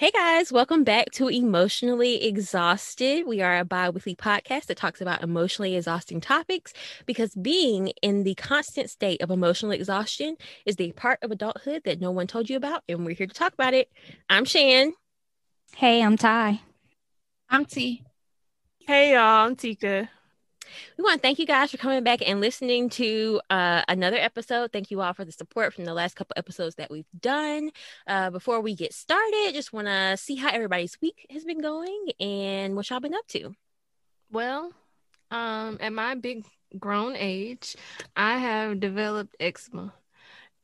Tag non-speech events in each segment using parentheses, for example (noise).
Hey guys, welcome back to Emotionally Exhausted. We are a bi weekly podcast that talks about emotionally exhausting topics because being in the constant state of emotional exhaustion is the part of adulthood that no one told you about, and we're here to talk about it. I'm Shan. Hey, I'm Ty. I'm T. Hey, y'all, I'm Tika. We want to thank you guys for coming back and listening to uh, another episode. Thank you all for the support from the last couple episodes that we've done. Uh, before we get started, just want to see how everybody's week has been going and what y'all been up to. Well, um, at my big grown age, I have developed eczema.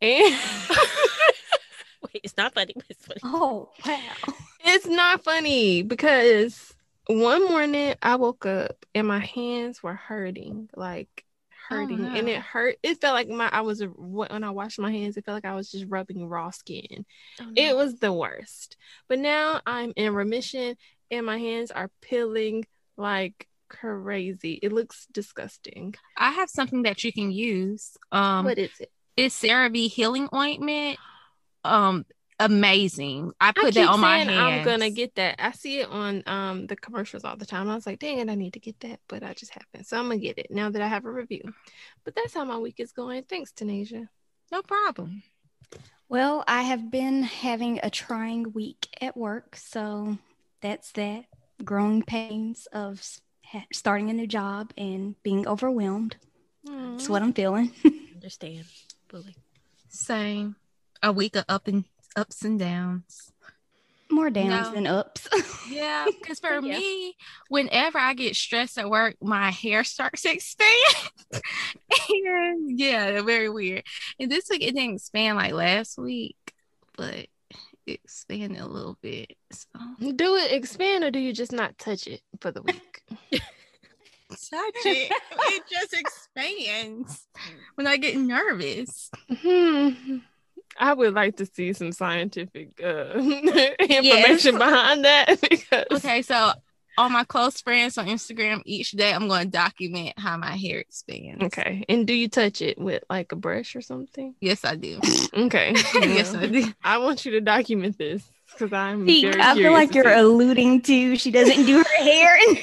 And (laughs) Wait, it's not funny. It's funny. Oh, wow. (laughs) it's not funny because one morning I woke up and my hands were hurting, like hurting, no. and it hurt. It felt like my I was when I washed my hands, it felt like I was just rubbing raw skin. Oh, It was the worst. But now I'm in remission and my hands are peeling like crazy. It looks disgusting. I have something that you can use. Um, what is it? it's CeraVe healing ointment. Um, amazing. I I put keep that on my saying hands. I'm gonna get that. I see it on um the commercials all the time. I was like, dang it, I need to get that, but I just haven't. So I'm gonna get it now that I have a review. But that's how my week is going. Thanks, Tanasia. no problem. Well, I have been having a trying week at work. So that's that. Growing pains of starting a new job and being overwhelmed. That's what I'm feeling. (laughs) understand fully. Same. A week of up and ups and downs. More downs No. than ups. (laughs) Yeah, because for Yeah. me, whenever I get stressed at work, my hair starts to expand. (laughs) and yeah, very weird. And this week it didn't expand like last week, but it expanded a little bit. So Do it expand or do you just not touch it for the week? (laughs) touch it. it just expands when I get nervous. hmm. I would like to see some scientific uh, (laughs) information behind that (laughs) because Okay, so all my close friends on Instagram, each day I'm going to document how my hair expands. Okay. And do you touch it with like a brush or something? Yes, I do. (laughs) Okay. yes, I do. I want you to document this because I'm See, very I feel like you're see. alluding to she doesn't do her hair and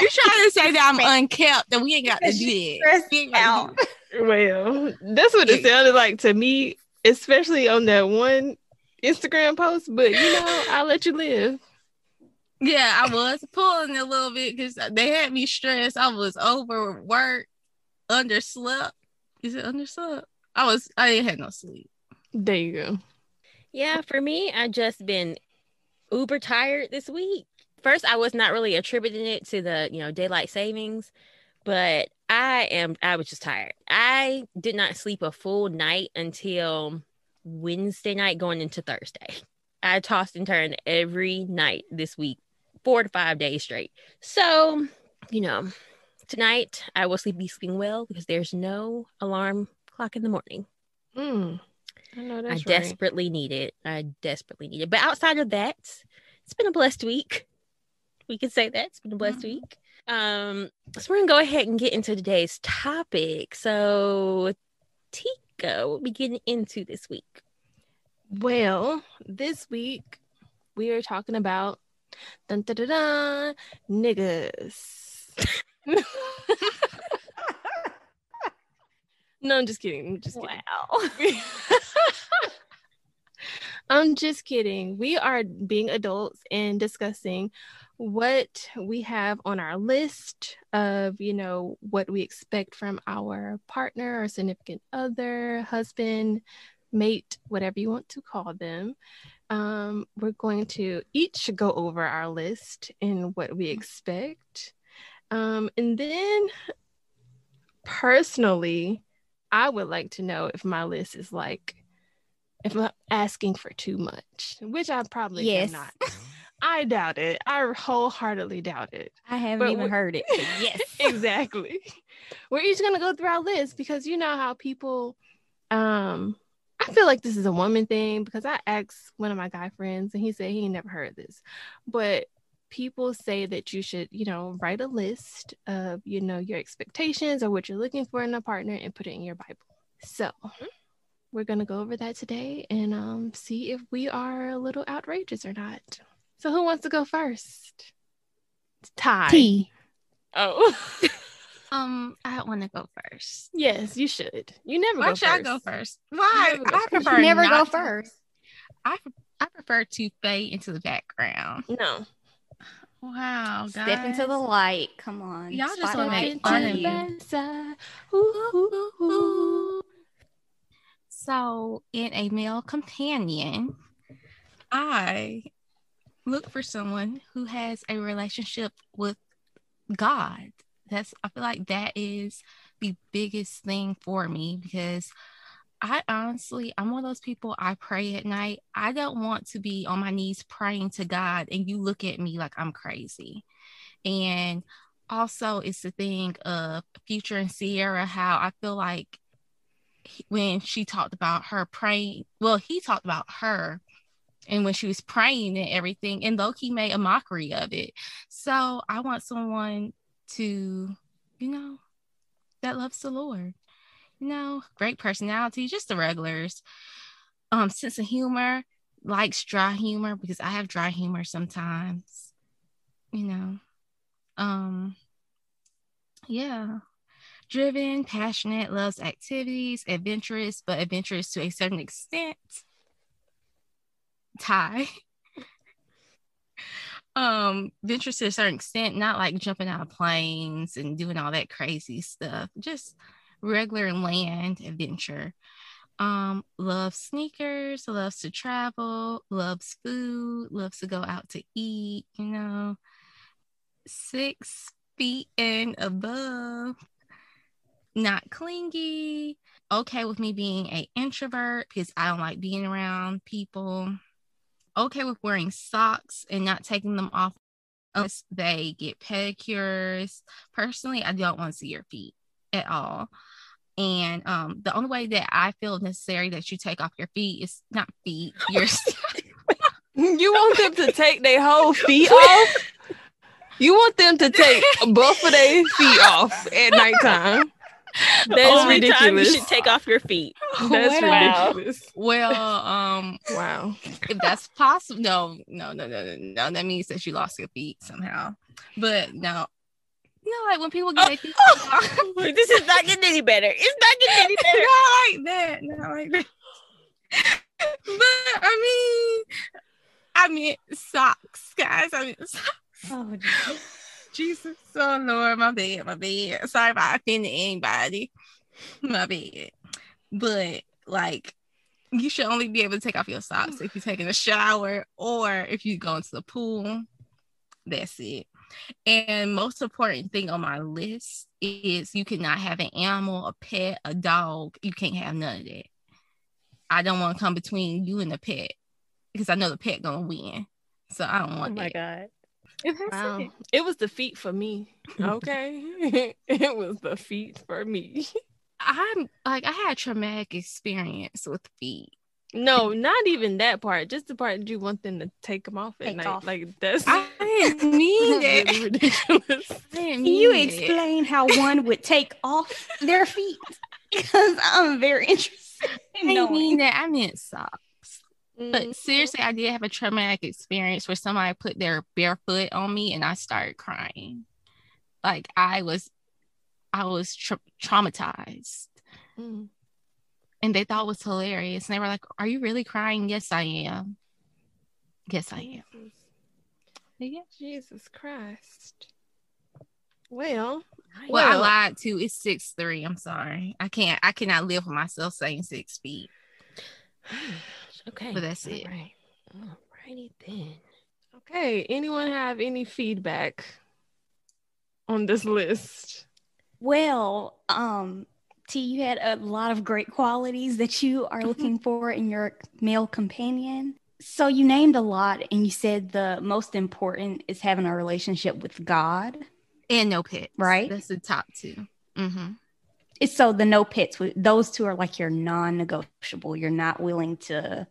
You're trying to say that I'm unkept, that we ain't got to do that. stressed We ain't gotta do out. Well, that's what it sounded like to me, especially on that one Instagram post. But you know, I'll let you live. Yeah, I was pulling a little bit because they had me stressed. I was overworked, underslept. Is it underslept? I was. I didn't have no sleep. There you go. Yeah, for me, I just been uber tired this week. First, I was not really attributing it to the, you know, daylight savings, but I am I was just tired. I did not sleep a full night until Wednesday night going into Thursday. I tossed and turned every night this week, 4 to 5 days straight. So, you know, tonight I will sleep be sleeping well because there's no alarm clock in the morning. Mm, I know I that's right. desperately need it. I desperately need it. But outside of that, it's been a blessed week. We can say that it's been a blessed Mhm. week. Um, so we're gonna go ahead and get into today's topic. So, Tika, what we getting into this week? Well, this week we are talking about dun, dun, dun, dun, niggas. no, I'm just kidding. I'm just kidding. Wow. (laughs) I'm just kidding. We are being adults and discussing what we have on our list of, you know, what we expect from our partner or significant other, husband, mate, whatever you want to call them. Um, we're going to each go over our list and what we expect. Um, and then personally, I would like to know if my list is like if I'm asking for too much, which I probably Yes. am not. (laughs) I doubt it. I wholeheartedly doubt it. I haven't But even heard it. (laughs) yes. exactly. We're each gonna go through our list because you know how people um I feel like this is a woman thing because I asked one of my guy friends and he said he never heard this. But people say that you should, you know, write a list of, you know, your expectations or what you're looking for in a partner and put it in your Bible. So we're gonna go over that today and um see if we are a little outrageous or not. So who wants to go first? Ty. T. Oh. (laughs) Um, I want to go first. Yes, you should. You never Why go should first. I go first? Why? never go I first. Never go not to- first. I I prefer to fade into the background. No. Wow, guys. Step into the light. Come on. Y'all just wanna Spotlight make fun on of you. me. Ooh, ooh, ooh. So, in a male companion, I look for someone who has a relationship with God. That's I feel like that is the biggest thing for me because I honestly, I'm one of those people I pray at night. I don't want to be on my knees praying to God and you look at me like I'm crazy. And also, it's the thing of Future and Ciara, how I feel like when she talked about her praying, well, he talked about her and when she was praying and everything, and Loki made a mockery of it. So I want someone to, you know, that loves the Lord. You know, great personality, just the regulars. Um, sense of humor, likes dry humor because I have dry humor sometimes. You know. Um yeah. Driven, passionate, loves activities, adventurous, but adventurous to a certain extent. Ty. (laughs) um, adventurous to a certain extent, not like jumping out of planes and doing all that crazy stuff. Just regular land adventure. Um, loves sneakers, loves to travel, loves food, loves to go out to eat, you know. Six feet and above. Not clingy. Okay with me being a introvert because I don't like being around people. Okay with wearing socks and not taking them off unless they get pedicures. Personally, I don't want to see your feet at all. And um, the only way that I feel necessary that you take off your feet is not feet, (laughs) your (laughs) You want them to take their whole feet off? You want them to take both of their feet off at nighttime? (laughs) That's Only time you ridiculous. should take off your feet. (laughs) That's Wow. ridiculous. well, (laughs) um, Wow. if that's possible, no, no, no, no, no, no. That means that you lost your feet somehow. But no, you know, like when people get their feet off, this is not getting any better. It's not getting any better. not like that, not like that. but I mean, I mean socks, guys. I mean, socks. Oh, Jesus, oh Lord, my bad, my bad. Sorry if I offended anybody. (laughs) My bad. But like you should only be able to take off your socks if you're taking a shower or if you go into the pool. That's it. And most important thing on my list is you cannot have an animal, a pet, a dog. You can't have none of that. I don't want to come between you and the pet because I know the pet gonna win. So I don't want. Oh want my that. god. Wow. it. It was defeat for me. Okay. (laughs) it was defeat for me. (laughs) I'm like I had traumatic experience with feet. No, not even that part. Just the part that you want them to take them off at Take night. off. Like that's I didn't (laughs) mean really ridiculous. I didn't Can you mean that. explain how one would take off their feet? (laughs) Because I'm very interested I in didn't mean that. I meant socks. Mm-hmm. But seriously, I did have a traumatic experience where somebody put their bare foot on me and I started crying. Like I was, I was tra- traumatized, Mm. and they thought it was hilarious. And they were like, "Are you really crying?" Yes, I am. Yes, I am. Yeah. Jesus Christ. Well, Well, I lied too. It's six three. I'm sorry. I can't. I cannot live with myself saying six feet. (sighs) Okay. But that's All it. right. Alrighty then. okay. Anyone have any feedback on this list? Well, um, T, you had a lot of great qualities that you are looking for in your male companion. So you named a lot, and you said the most important is having a relationship with God. And no pets. Right. That's the top 2 Mm-hmm. It's so the no pits. Those two are like your non-negotiable. You're not willing to.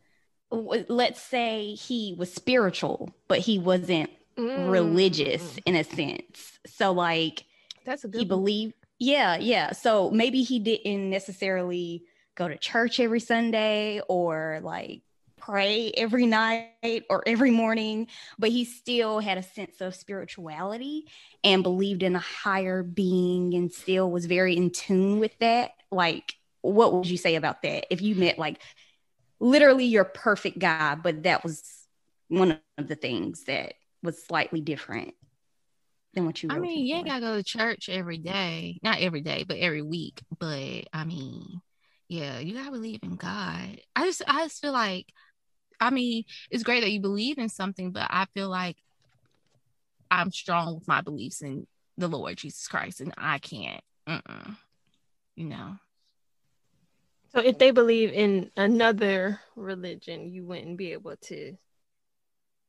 Let's say he was spiritual, but he wasn't Mm. religious in a sense. So like That's a good he believed yeah yeah so maybe he didn't necessarily go to church every Sunday or like pray every night or every morning, but he still had a sense of spirituality and believed in a higher being and still was very in tune with that. Like, what would you say about that? If you met like literally your perfect guy, but that was one of the things that was slightly different than what you. I mean, you ain't gotta go to church every day. Not every day, but every week. But I mean, yeah, you gotta believe in God. I just I just feel like I mean, it's great that you believe in something, but I feel like I'm strong with my beliefs in the Lord Jesus Christ, and I can't, mm-mm, you know. So if they believe in another religion, you wouldn't be able to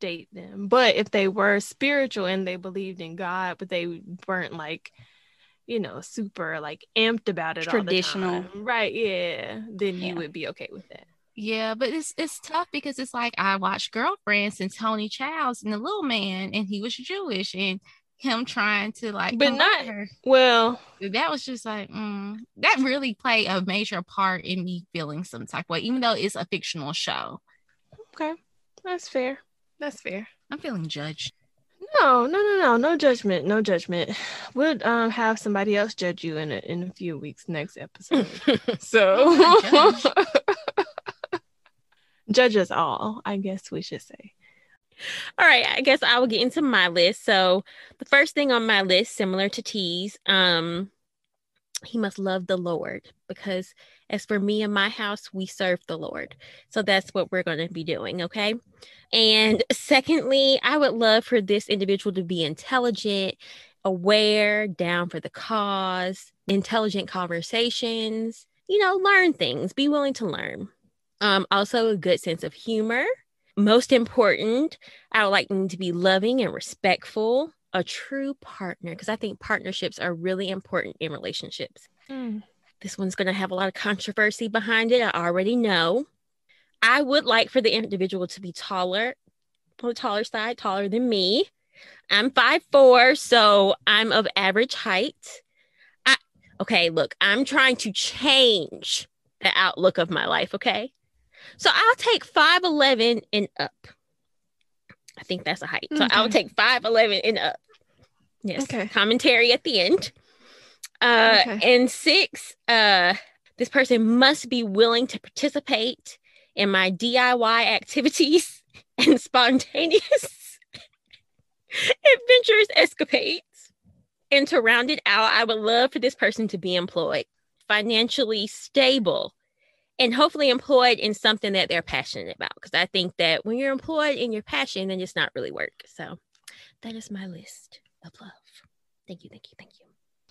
date them. But if they were spiritual and they believed in God, but they weren't like, you know, super like amped about it Traditional. all the time, right? Yeah, then you would be okay with that. Yeah, but it's it's tough because it's like I watched Girlfriends and Toni Childs and the little man, and he was Jewish, and him trying to like, But not- her. Well, that was just like mm, that really played a major part in me feeling some type of way, even though it's a fictional show. okay, that's fair. That's fair. I'm feeling judged. No, no, no, no, no judgment, no judgment. We'll um have somebody else judge you in a in a few weeks next episode. (laughs) so judge. (laughs) judge us all, I guess we should say. All right, I guess I will get into my list. So the first thing on my list, similar to T's, um, he must love the Lord because as for me and my house, we serve the Lord. So that's what we're going to be doing. Okay. And secondly, I would love for this individual to be intelligent, aware, down for the cause, intelligent conversations, you know, learn things, be willing to learn. Um, also a good sense of humor. Most important, I would like them to be loving and respectful, a true partner, because I think partnerships are really important in relationships. This one's going to have a lot of controversy behind it. I already know. I would like for the individual to be taller, on the taller side, taller than me. I'm five four, so I'm of average height. I, okay, look, I'm trying to change the outlook of my life, okay? So I'll take 5'11 and up. I think that's a height. So I'll take 5'11 and up. Yes. Okay. Commentary at the end. Uh Okay. and six, uh this person must be willing to participate in my DIY activities (laughs) and spontaneous (laughs) adventurous escapades. And to round it out, I would love for this person to be employed, financially stable, and hopefully employed in something that they're passionate about. Because I think that when you're employed in your passion, then it's not really work. So that is my list of love. Thank you, thank you, thank you.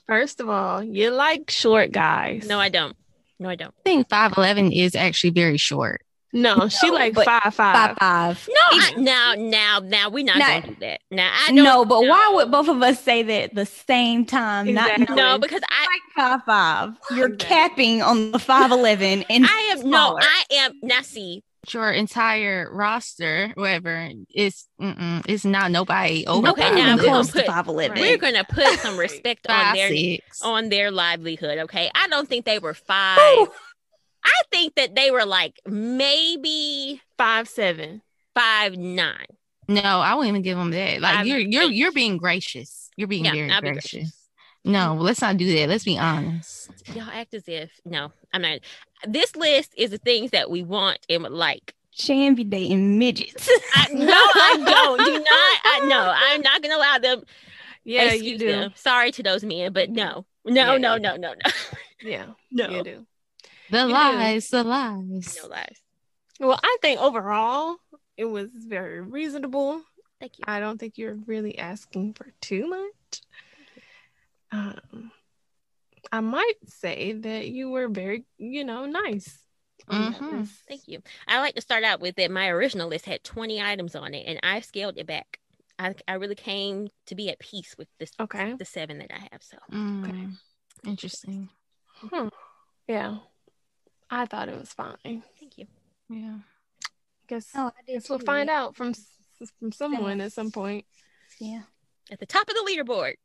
First of all, you like short guys. No, I don't. No, I don't. I think five eleven is actually very short. no, she like but five Five five. five. No, I, now, now, now, we're not Now- gonna do that. Now, I don't. No, but why would both of us say that at the same time? Exactly. Not No, because I, five five. You're Exactly. capping on the five eleven and I am no. I am. Now, see, Your entire roster, whatever, is it's not nobody over Okay, now even we're gonna to put- five eleven. we're gonna put some (laughs) respect on their six. on their livelihood. Okay, I don't think they were five. Ooh. I think that they were like maybe Five seven. five nine. No, I wouldn't even give them that. Like Five you're you're eight. you're being gracious. You're being Yeah, very I'll be gracious. gracious. No, let's not do that. Let's be honest. Y'all act as if no, I'm not. This list is the things that we want and would like. Shan be dating midgets. I, no, I don't. Do not. I no. I'm not gonna allow them. Yeah, you do. them. Sorry to those men, but no, no, Yeah, no, no, no, no, Yeah, no, you do. The do. lies, the lies. no lies. Well, I think overall it was very reasonable. Thank you. I don't think you're really asking for too much. Um, I might say that you were very, you know, nice. on that Mhm. Thank you. I like to start out with that. My original list had 20 items on it, and I scaled it back. I, I really came to be at peace with this Okay. the seven that I have. So Mm, Interesting. Hmm. Yeah, I thought it was fine. thank you. Yeah. Guess, Oh, I did guess we'll find out from from someone at some point. Yeah. At the top of the leaderboard.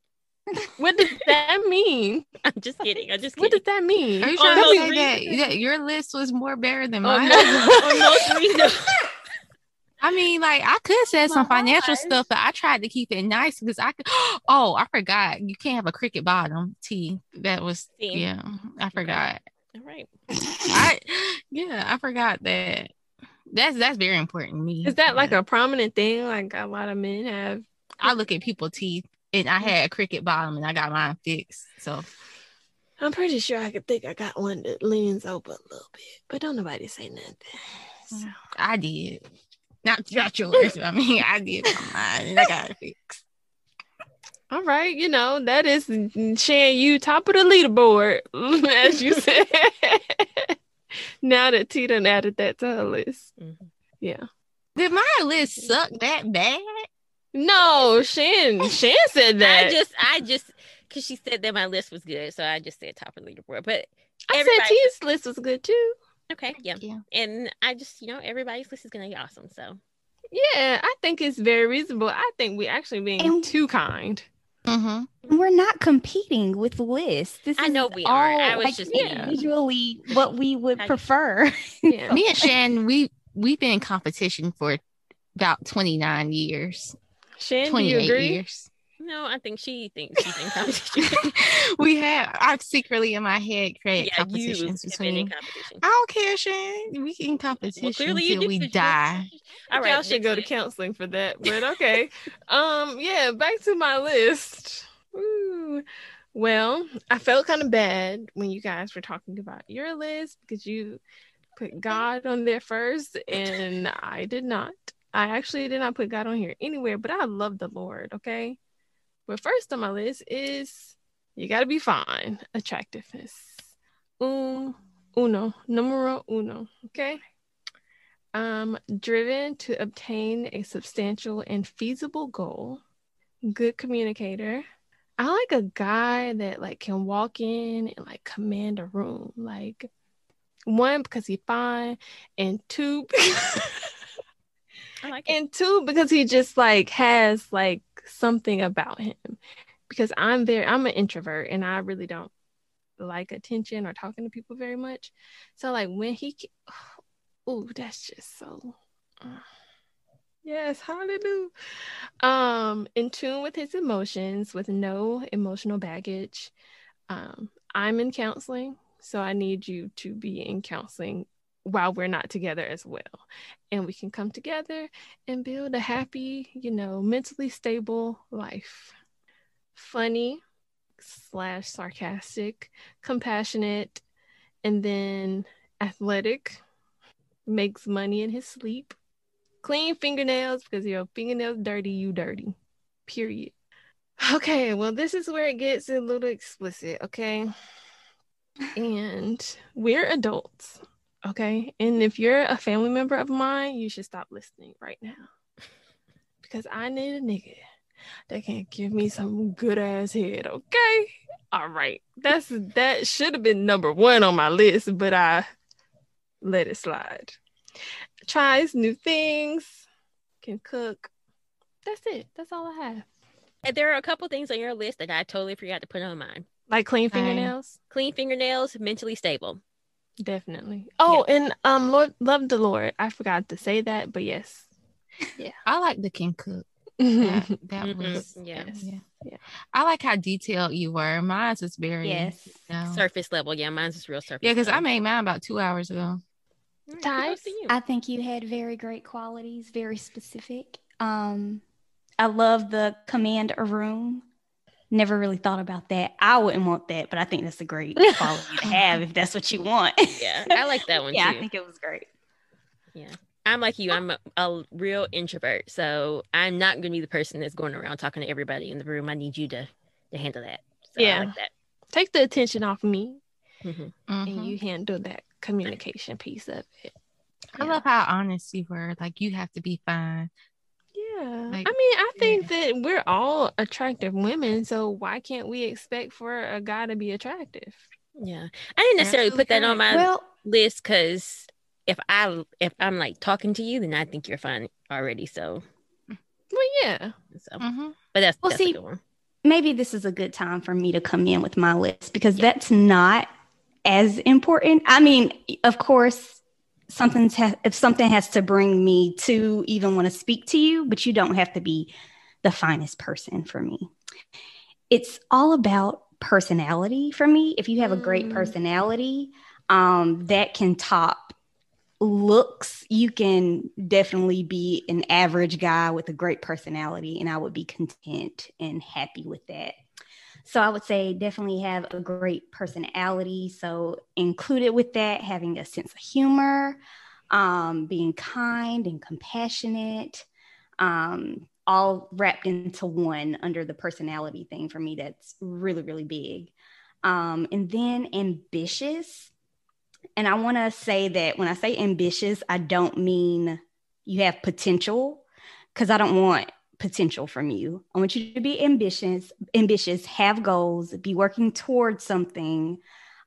What does that mean? (laughs) I'm just kidding. I'm just What does that mean? Are you On trying to most say that, that your list was more better than Oh, mine? no. On most reasons. (laughs) (laughs) I mean, like I could say some financial eyes. stuff, but I tried to keep it nice because I could. (gasps) Oh, I forgot. You can't have a cricket bottom T. That was See? yeah. I forgot. All right. I yeah, I forgot that. That's that's very important to me. Is that like a prominent thing? Like a lot of men have. I look at people teeth and I had a cricket bottom and I got mine fixed. So I'm pretty sure I could think I got one that leans over a little bit, but don't nobody say nothing. So, (sighs) I did. Not not yours. I mean, I did on mine and I got it fixed. (laughs) all right, you know that is Shan. You top of the leaderboard, (laughs) as you said. (laughs) now that T done added that to her list, Mhm. yeah. Did my list suck that bad? No, Shan. Shan said that. I just, I just, because she said that my list was good, so I just said top of the leaderboard. But I said everybody- T's list was good too. okay, yeah. Yeah. And I just, you know, everybody's list is gonna be awesome. So Yeah, I think it's very reasonable. I think we actually being And- too kind. Mm-hmm. We're not competing with lists. This I is know we are. I was like, just being- individually what we would I- prefer. (laughs) Yeah. Me and Shan, we we've been in competition for about 29 years. Shan, do you 28 agree? years. no, I think she thinks she's in competition. we have I've secretly in my head created yeah, competitions have in between competition. I don't care, Shan. We in competition Well, clearly you until do. we 'cause die. (laughs) All right, Y'all should go to counseling for that. But (laughs) okay. um, yeah, back to my list. Ooh. Well, I felt kind of bad when you guys were talking about your list because you put God on there first, and I did not. I actually did not put God on here anywhere, but I love the Lord, okay? But first on my list is you gotta be fine. Attractiveness. Um, uno, numero uno, okay? um driven to obtain a substantial and feasible goal good communicator i like a guy that like can walk in and like command a room like one because he's fine and two (laughs) I like it. and two because he just like has like something about him. Because i'm very i'm an introvert and i really don't like attention or talking to people very much. So like when he (sighs) oh that's just so uh, yes hallelujah. Um in tune with his emotions with no emotional baggage. Um i'm in counseling so i need you to be in counseling while we're not together as well and we can come together and build a happy, you know, mentally stable life. Funny slash sarcastic, compassionate, and then athletic, makes money in his sleep, clean fingernails because your fingernails dirty, you dirty. Period. Okay, well, this is where it gets a little explicit, okay? (laughs) And we're adults. Okay. And if you're a family member of mine, you should stop listening right now. Because I need a nigga that can give me some good ass head. Okay. All right. That's that should have been number one on my list, but I let it slide. Tries new things, can cook. That's it. That's all I have. And there are a couple things on your list that I totally forgot to put on mine. Like clean fingernails. Clean fingernails, mentally stable. Definitely. Oh, and um Lord love the Lord. I forgot to say that, but yes. Yeah, (laughs) I like the King Cook. (laughs) yes. That, that Mhm, was yeah. yeah. Yeah. I like how detailed you were. Mine was very Yes. you know. Surface level. Yeah, mine's just real surface. Yeah, because I made mine about two hours ago. All right, Ties? I think you had very great qualities, very specific. Um, I love the command a room. Never really thought about that. I wouldn't want that, but I think that's a great (laughs) quality to have if that's what you want. Yeah, I like that (laughs) one yeah, too. I think it was great. Yeah. I'm like you. I'm a, a real introvert, so I'm not going to be the person that's going around talking to everybody in the room. I need you to to handle that. So I Yeah. like that. Take the attention off me Mhm. Mhm. and you handle that communication piece of it. I love how honest you were. Like you have to be fine. Yeah. Like, I mean, I think that we're all attractive women, so why can't we expect for a guy to be attractive? Yeah, I didn't necessarily put that on my Well, list because if I if I'm like talking to you, then I think you're fine already. So Well, yeah. so, Mhm. but that's Well, that's a see, good one. maybe this is a good time for me to come in with my list because that's not as important. I mean, of course, something's ha- if something has to bring me to even want to speak to you, but you don't have to be the finest person for me. It's all about personality for me. If you have a great Mm. personality, um, that can top looks. You can definitely be an average guy with a great personality, and I would be content and happy with that. So I would say definitely have a great personality. So included with that, having a sense of humor, um, being kind and compassionate, um, all wrapped into one under the personality thing for me. That's really, really big. Um, and then ambitious. And I want to say that when I say ambitious, I don't mean you have potential because I don't want potential from you. I want you to be ambitious, ambitious, have goals, be working towards something.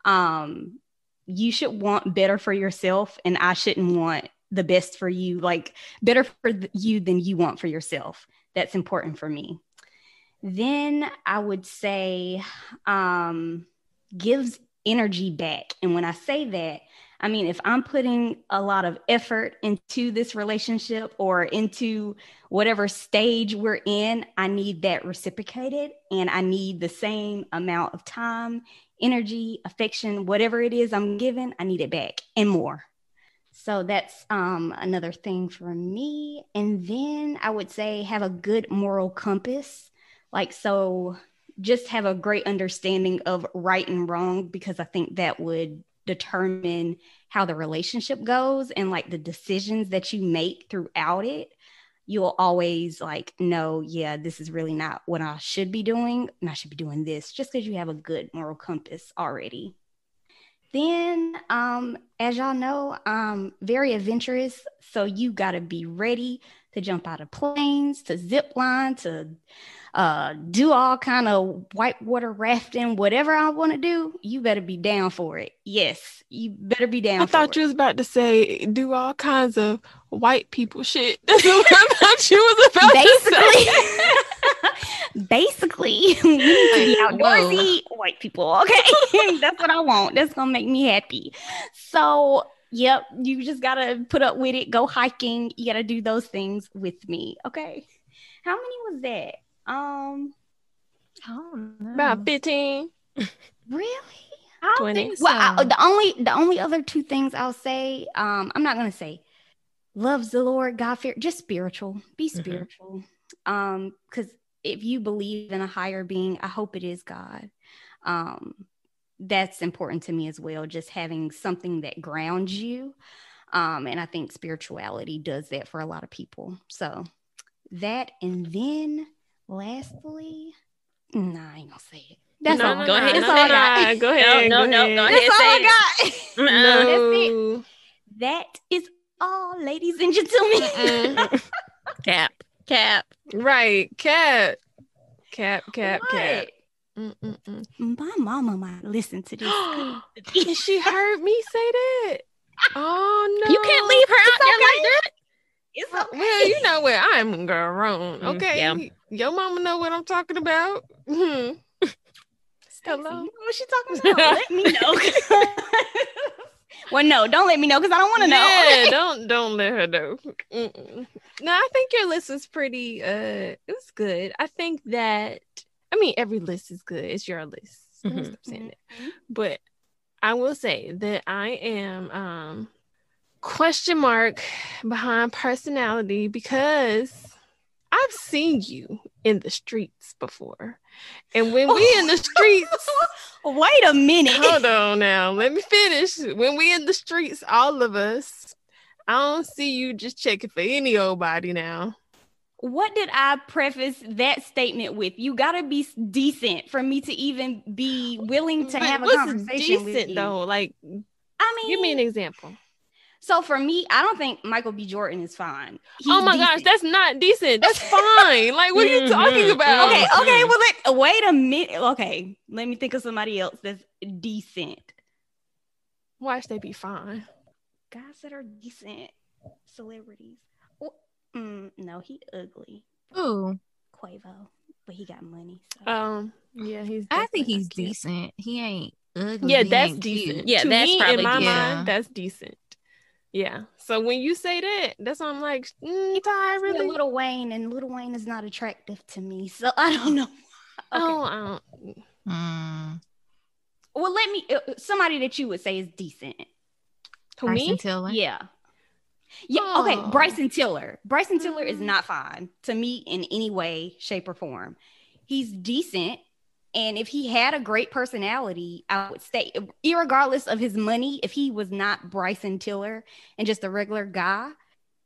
Um, you should want better for yourself, and I shouldn't want the best for you, like better for you than you want for yourself. That's important for me. Then I would say um, gives energy back. And when I say that, I mean, if I'm putting a lot of effort into this relationship or into whatever stage we're in, I need that reciprocated and I need the same amount of time, energy, affection, whatever it is I'm given, I need it back and more. So that's um, another thing for me. And then I would say have a good moral compass. Like, so just have a great understanding of right and wrong because I think that would determine how the relationship goes and like the decisions that you make throughout it you'll always like know yeah this is really not what i should be doing and i should be doing this just because you have a good moral compass already. Then um as y'all know i'm very adventurous so you got to be ready to jump out of planes to zip line to uh, do all kind of whitewater rafting, whatever I want to do, you better be down for it. Yes, you better be down. I thought you was about to say do all kinds of white people shit. (laughs) That's what I thought you was about to say. (laughs) Basically, basically, (laughs) we need to be outdoorsy white people. Okay, that's what I want. That's gonna make me happy. So. Yep, you just gotta put up with it. Go hiking. You gotta do those things with me. Okay. How many was that? Um, I don't know. About 15. really? I 20. so. Well, I, the only the only other two things I'll say, um, I'm not gonna say loves the Lord, God fear, just spiritual. Be Mhm. spiritual. Um, because if you believe in a higher being, I hope it is God. Um, that's important to me as well. Just having something that grounds you. Um, and I think spirituality does that for a lot of people. So that, and then lastly, nah, I ain't gonna say it. That's No, all. no, Go no, ahead. That's no, all I no, got. Go ahead. No, go no, ahead. go ahead. That's all I got. No. That is all, ladies and gentlemen. Cap, cap. right. Cap. Cap, cap, cap. Mm-mm-mm. My mama might listen to this. (gasps) And she heard me say that. Oh no. You can't leave her out there like that. It's okay. Well, you know what? I'm grown. Mm, Okay. yeah. Your mama know what I'm talking about. Mhm. (laughs) Hello. you what she talking (laughs) about? let me know. (laughs) well, no, don't let me know because I don't want to know. Yeah, don't don't let her know. Mm-mm. No, I think your list was pretty. Uh, it was good. I think that. I mean, every list is good. It's your list. Let me Mhm. stop saying that. But I will say that I am um question mark behind personality because I've seen you in the streets before. And when we in the (laughs) streets, Wait a minute. hold on now, let me finish. When we in the streets, all of us, I don't see you just checking for any old body now. What did I preface that statement with? You gotta be decent for me to even be willing to have a conversation with decent you. though? Like, I mean, give me an example. So for me, I don't think Michael B. Jordan is fine. oh He's my gosh, that's not decent. That's (laughs) fine. Like, what are you talking Mhm, about? Okay, okay. Well, let, wait a minute. Okay, let me think of somebody else that's decent. Why should they be fine? Guys that are decent celebrities. Oh, mm, no, he ugly. Ooh. Quavo. but he got money. So. Um, yeah, he's. I think he's decent. He ain't ugly. Yeah, that's decent. cute. Yeah, to that's me, probably in my good. mind, that's decent. Yeah. So when you say that, that's why I'm like, mm, Ty, Yeah, really? Lil Wayne, and Lil Wayne is not attractive to me, so I don't know. (laughs) Okay. Oh, I don't. Mm. Well, let me. Uh, somebody that you would say is decent. Who Bryson me? Tiller. Yeah. Yeah. Oh. Okay. Bryson Tiller. Bryson Tiller is Mm. not fine to me in any way, shape, or form. He's decent. And if he had a great personality, I would say, irregardless of his money, if he was not Bryson Tiller and just a regular guy,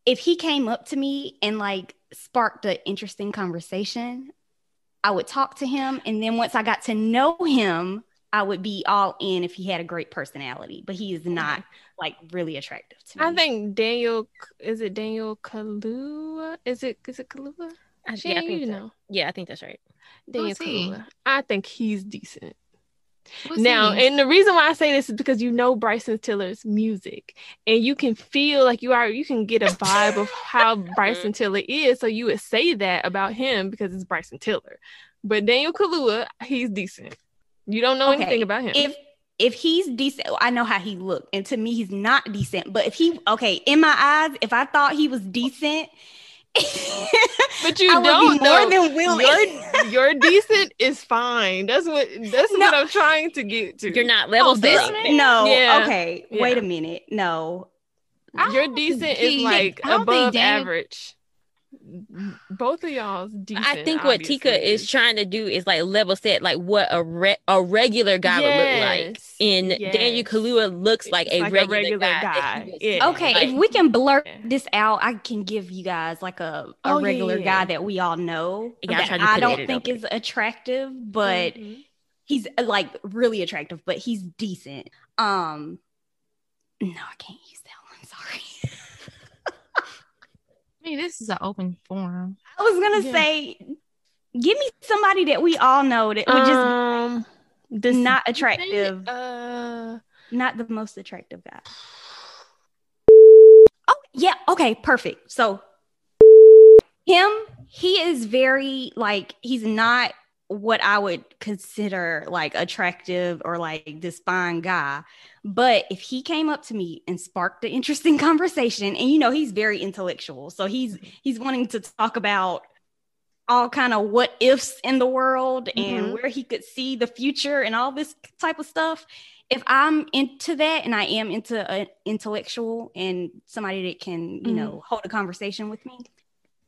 if he came up to me and like sparked an interesting conversation, I would talk to him. And then once I got to know him, I would be all in if he had a great personality, but he is not like really attractive to me. I think Daniel is it Daniel Kaluuya? Is it is it Kaluuya? I, Shan, yeah, I think you know. Yeah, I think that's right. He? Kaluuya. I think he's decent. Now, he? and the reason why I say this is because you know Bryson Tiller's music, and you can feel like you are you can get a vibe of (laughs) how Bryson Tiller is. So you would say that about him because it's Bryson Tiller. But Daniel Kaluuya, he's decent. You don't know Okay, anything about him. if if he's decent, oh, I know how he looked, and to me, he's not decent. But if he, okay, in my eyes, if I thought he was decent, (laughs) but you I don't be more know. than willing. Your (laughs) your decent is fine. That's what that's No. what I'm trying to get to. You're not level oh, this man? no, Yeah. okay, Yeah. wait a minute, no, I Your decent think is like I don't think above Daniel- average. Both of y'all's decent. I think what Tika is trying to do is like level set like what a re- a regular guy would look like. Yes, And Daniel yes. Kaluuya looks like a like a regular, regular guy. guy, that you would yeah. okay. Like, if we can blur Yeah. this out, I can give you guys like a, a Oh, regular yeah. guy that we all know Yeah, I that I don't think over. is attractive, but Mhm. he's like really attractive, but he's decent. Um, no, I can't use that one. Sorry. I this is an open forum. I was gonna Yeah. say, give me somebody that we all know that would just um, this not attractive, Uh, not the most attractive guy. Oh yeah, okay, perfect. So him, he is very like he's not what I would consider like attractive or like this fine guy. But if he came up to me and sparked an interesting (laughs) conversation, and you know he's very intellectual, so he's he's wanting to talk about all kind of what ifs in the world and Mhm. where he could see the future and all this type of stuff. If I'm into that and I am into an intellectual and somebody that can, you Mhm. know, hold a conversation with me,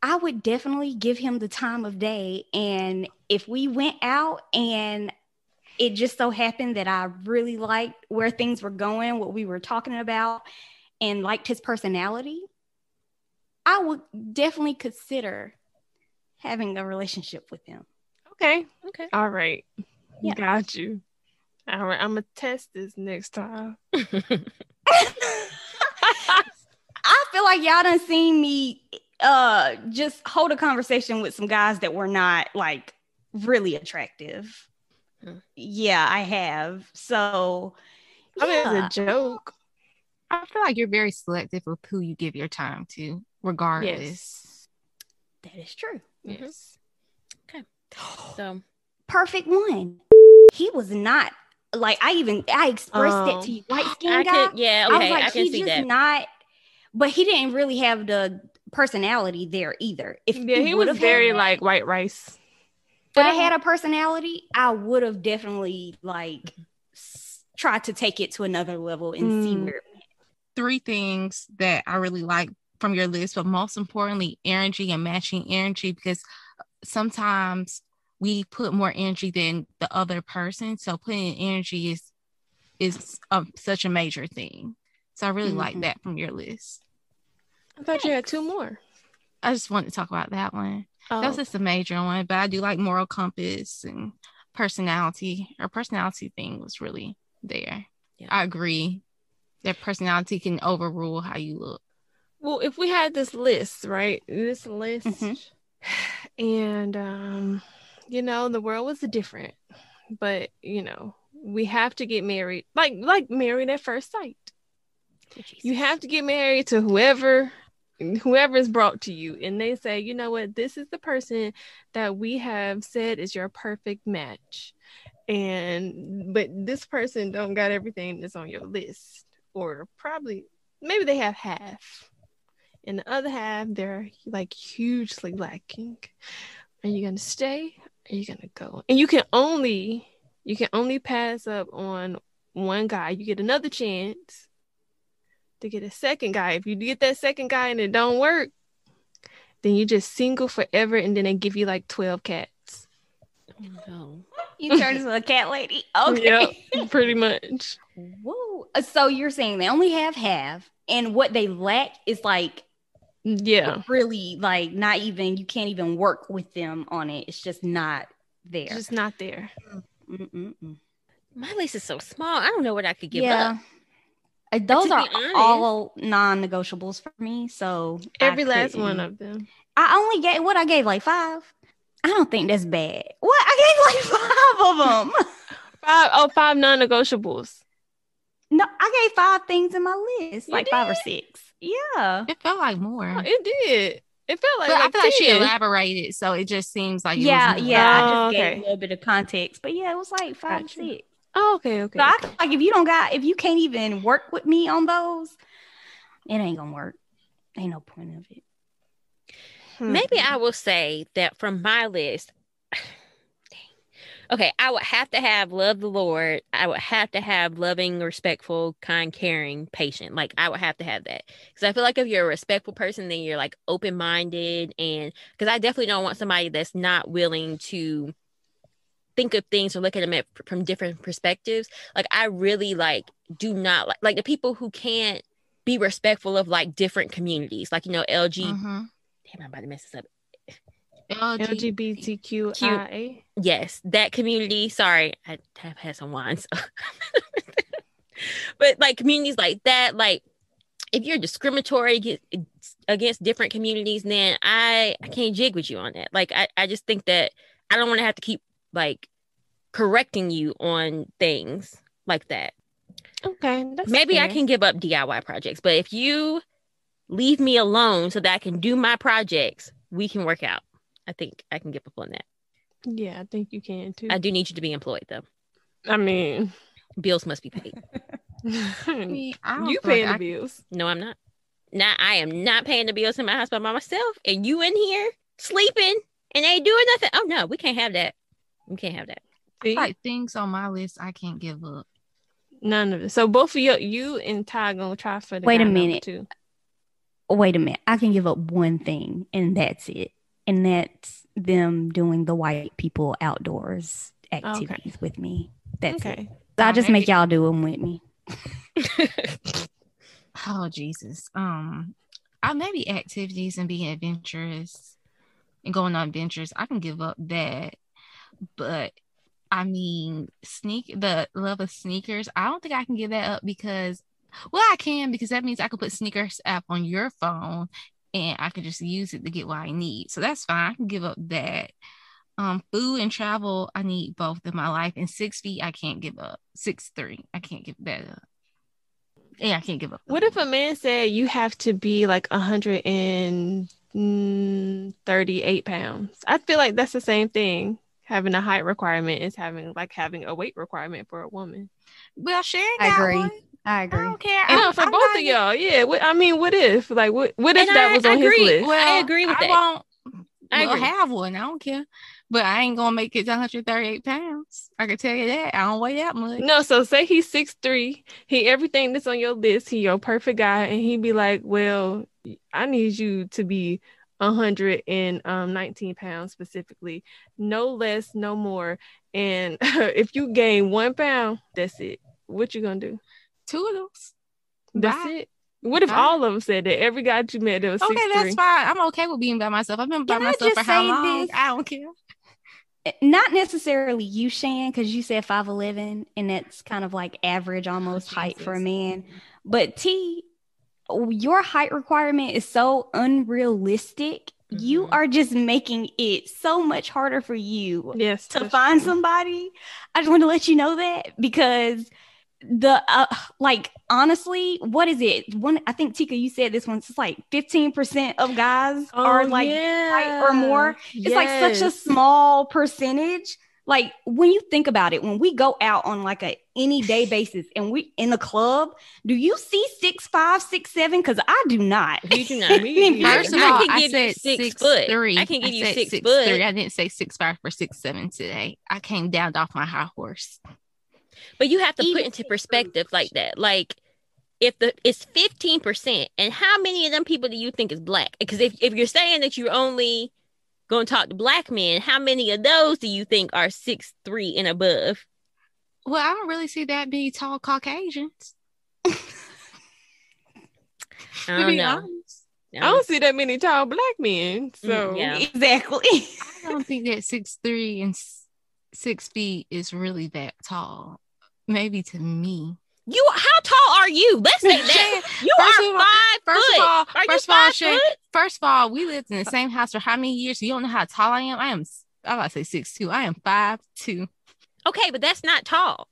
I would definitely give him the time of day. And if we went out and it just so happened that I really liked where things were going, what we were talking about, and liked his personality, I would definitely consider having a relationship with him. okay, Okay. all right, Yeah. got you. All right, I'm gonna test this next time. (laughs) I feel like y'all done seen me uh just hold a conversation with some guys that were not like really attractive. Hmm. Yeah, I have. So I mean, yeah. it's a joke. I feel like you're very selective with who you give your time to, regardless. Yes. that is true. Yes. (gasps) So Perfect one. He was not like I even I expressed Oh. that to you, white skin I guy. could, yeah, I okay, was like, I can he's see just that. not, but he didn't really have the personality there either. If Yeah, he was very had, like white rice. would have had a personality, I would have definitely like s- tried to take it to another level and see Mm. where. Three things that I really like from your list, but most importantly, energy and matching energy, because sometimes we put more energy than the other person. So putting energy is is a, such a major thing. So I really like Mhm. that from your list. I thought you had two more. I just wanted to talk about that one. Oh, That's just a major one, but I do like moral compass and personality. Her personality thing was really there. Yeah. I agree that personality can overrule how you look. well, if we had this list, right? This list, Mhm. (sighs) and um, you know, the world was different, but you know, we have to get married, like like married at first sight. You have to get married to whoever whoever is brought to you and they say, you know what, this is the person that we have said is your perfect match. And but this person don't got everything that's on your list. Or probably maybe they have half. And the other half they're like hugely lacking. Are you gonna stay? Are you gonna go? And you can only you can only pass up on one guy. You get another chance to get a second guy. If you get that second guy and it don't work, then you just single forever and then they give you like 12 cats. Oh, no. You turn into a cat lady. (laughs) Okay. Yep, pretty much. Whoa. So you're saying they only have half, and what they lack is like Yeah. really like not even you can't even work with them on it. It's just not there. Just not there. Mm-mm-mm. My list is so small. I don't know what I could give yeah. up. Those are honest- all non-negotiables for me. So Every last one of them. I only gave what I gave like five. I don't think that's bad. What I gave like (laughs) five of them. Five oh five non-negotiables. no, I gave five things in my list, You like five or six. Yeah. It felt like more. Oh, it did. It felt like, but I like feel like she elaborated, so it just seems like it yeah, was more. yeah. I Oh, just gave a little bit of context, but yeah, it was like five Gotcha. or six. Oh, okay, okay. So I okay. feel like if you don't got, if you can't even work with me on those, it ain't gonna work. Ain't no point of it. Hmm. Maybe I will say that from my list, (sighs) okay, I would have to have love the Lord. I would have to have loving, respectful, kind, caring, patient. Like I would have to have that because I feel like if you're a respectful person, then you're like open minded, and because I definitely don't want somebody that's not willing to think of things or look at them at, from different perspectives. Like I really like do not like like the people who can't be respectful of like different communities, like you know LG. Mhm. Damn, I'm about to mess this up. LGBTQIA. yes that community sorry i have had some wine so. (laughs) but like communities like that like if you're discriminatory against, against different communities then i i can't jig with you on that like i, I just think that i don't want to have to keep like correcting you on things like that Okay. That's maybe i can give up diy projects but if you leave me alone so that i can do my projects we can work out i think i can give up on that Yeah, I think you can too. i do need you to be employed though I mean, bills must be paid (laughs) (laughs) I mean, I you feel like paying the I- bills. No, I'm not. Now I am not paying the bills in my house by myself, and you in here sleeping and ain't doing nothing. Oh no, we can't have that. We can't have that. See? like things on my list I can't give up. None of it. So both of you, you and Ty gonna try for the Wait a minute. Too. Wait a minute. I can give up one thing, and that's it. And that's them doing the white people outdoors activities with me. That's it. Okay. So I'll Oh, just make y'all do them with me. (laughs) Oh Jesus. Um, I maybe activities and being adventurous and going on adventures. I can give up that, but I mean, sneak the love of sneakers. I don't think I can give that up because, well, I can because that means I could put sneakers app on your phone and I could just use it to get what I need. So that's fine. I can give up that. Um, food and travel, I need both in my life. And six feet, I can't give up. Six three, I can't give that up. Yeah, I can't give up. What if a man said you have to be like 138 pounds? I feel like that's the same thing. Having a height requirement is having like having a weight requirement for a woman. Well, Sharon I got agree. one. I agree. I agree. don't care. no, I'm- for I'm both not of y'all. Yeah. What, I mean, what if? Like, what? What if that I- was I on his list? Well, I agree with that. I that. Won't, I well, agree. have one. I don't care. But I ain't gonna make it to 138 pounds. I can tell you that. I don't weigh that much. No, so say he's six three. He everything that's on your list. He your perfect guy, and he'd be like, "Well, I need you to be 119 um, pounds specifically, no less, no more. And (laughs) if you gain one pound, that's it. What you gonna do? Two of those. That's Bye. it. What if Bye. all of them said that? Every guy you met that was Okay, six that's fine. I'm okay with being by myself. I've been by Can I myself for how long? this? I don't care. Eh, not necessarily you, Shan, because you said 5'11, and that's kind of like average almost height for a man. But T, your height requirement is so unrealistic. You Mhm. are just making it so much harder for you Yes, to find true. somebody. I just want to let you know that because the uh, like honestly, what is it? One, I think Tika, you said this one. It's like fifteen percent of guys Oh, are like yeah. or more. It's like such a small percentage. Like when you think about it, when we go out on like a any day (sighs) basis and we in the club, do you see six five, six seven? Because I do not. You do not. Me. (laughs) First of I all, can I give you said six six, foot. three. I can give you six six foot. Three. I didn't say six five or six seven today. I came down off my high horse. But you have to put into perspective like that. Like if the it's 15%, and how many of them people do you think is black? Because if, if you're saying that you're only going to talk to black men, how many of those do you think are six three and above? Well, I don't really see that be tall Caucasians. I (laughs) To don't be know. honest, I don't see that many tall black men. So Mm, yeah. (laughs) exactly. I don't think that six three and six feet is really that tall. Maybe to me. You how tall are you? Let's say that. (laughs) You First are of all- five First foot. of all, are first of all, five Shay, first of all, we lived in the same house for how many years? You don't know how tall I am. I am. s- I'm about to say six two. I am five two. Okay, but that's not tall.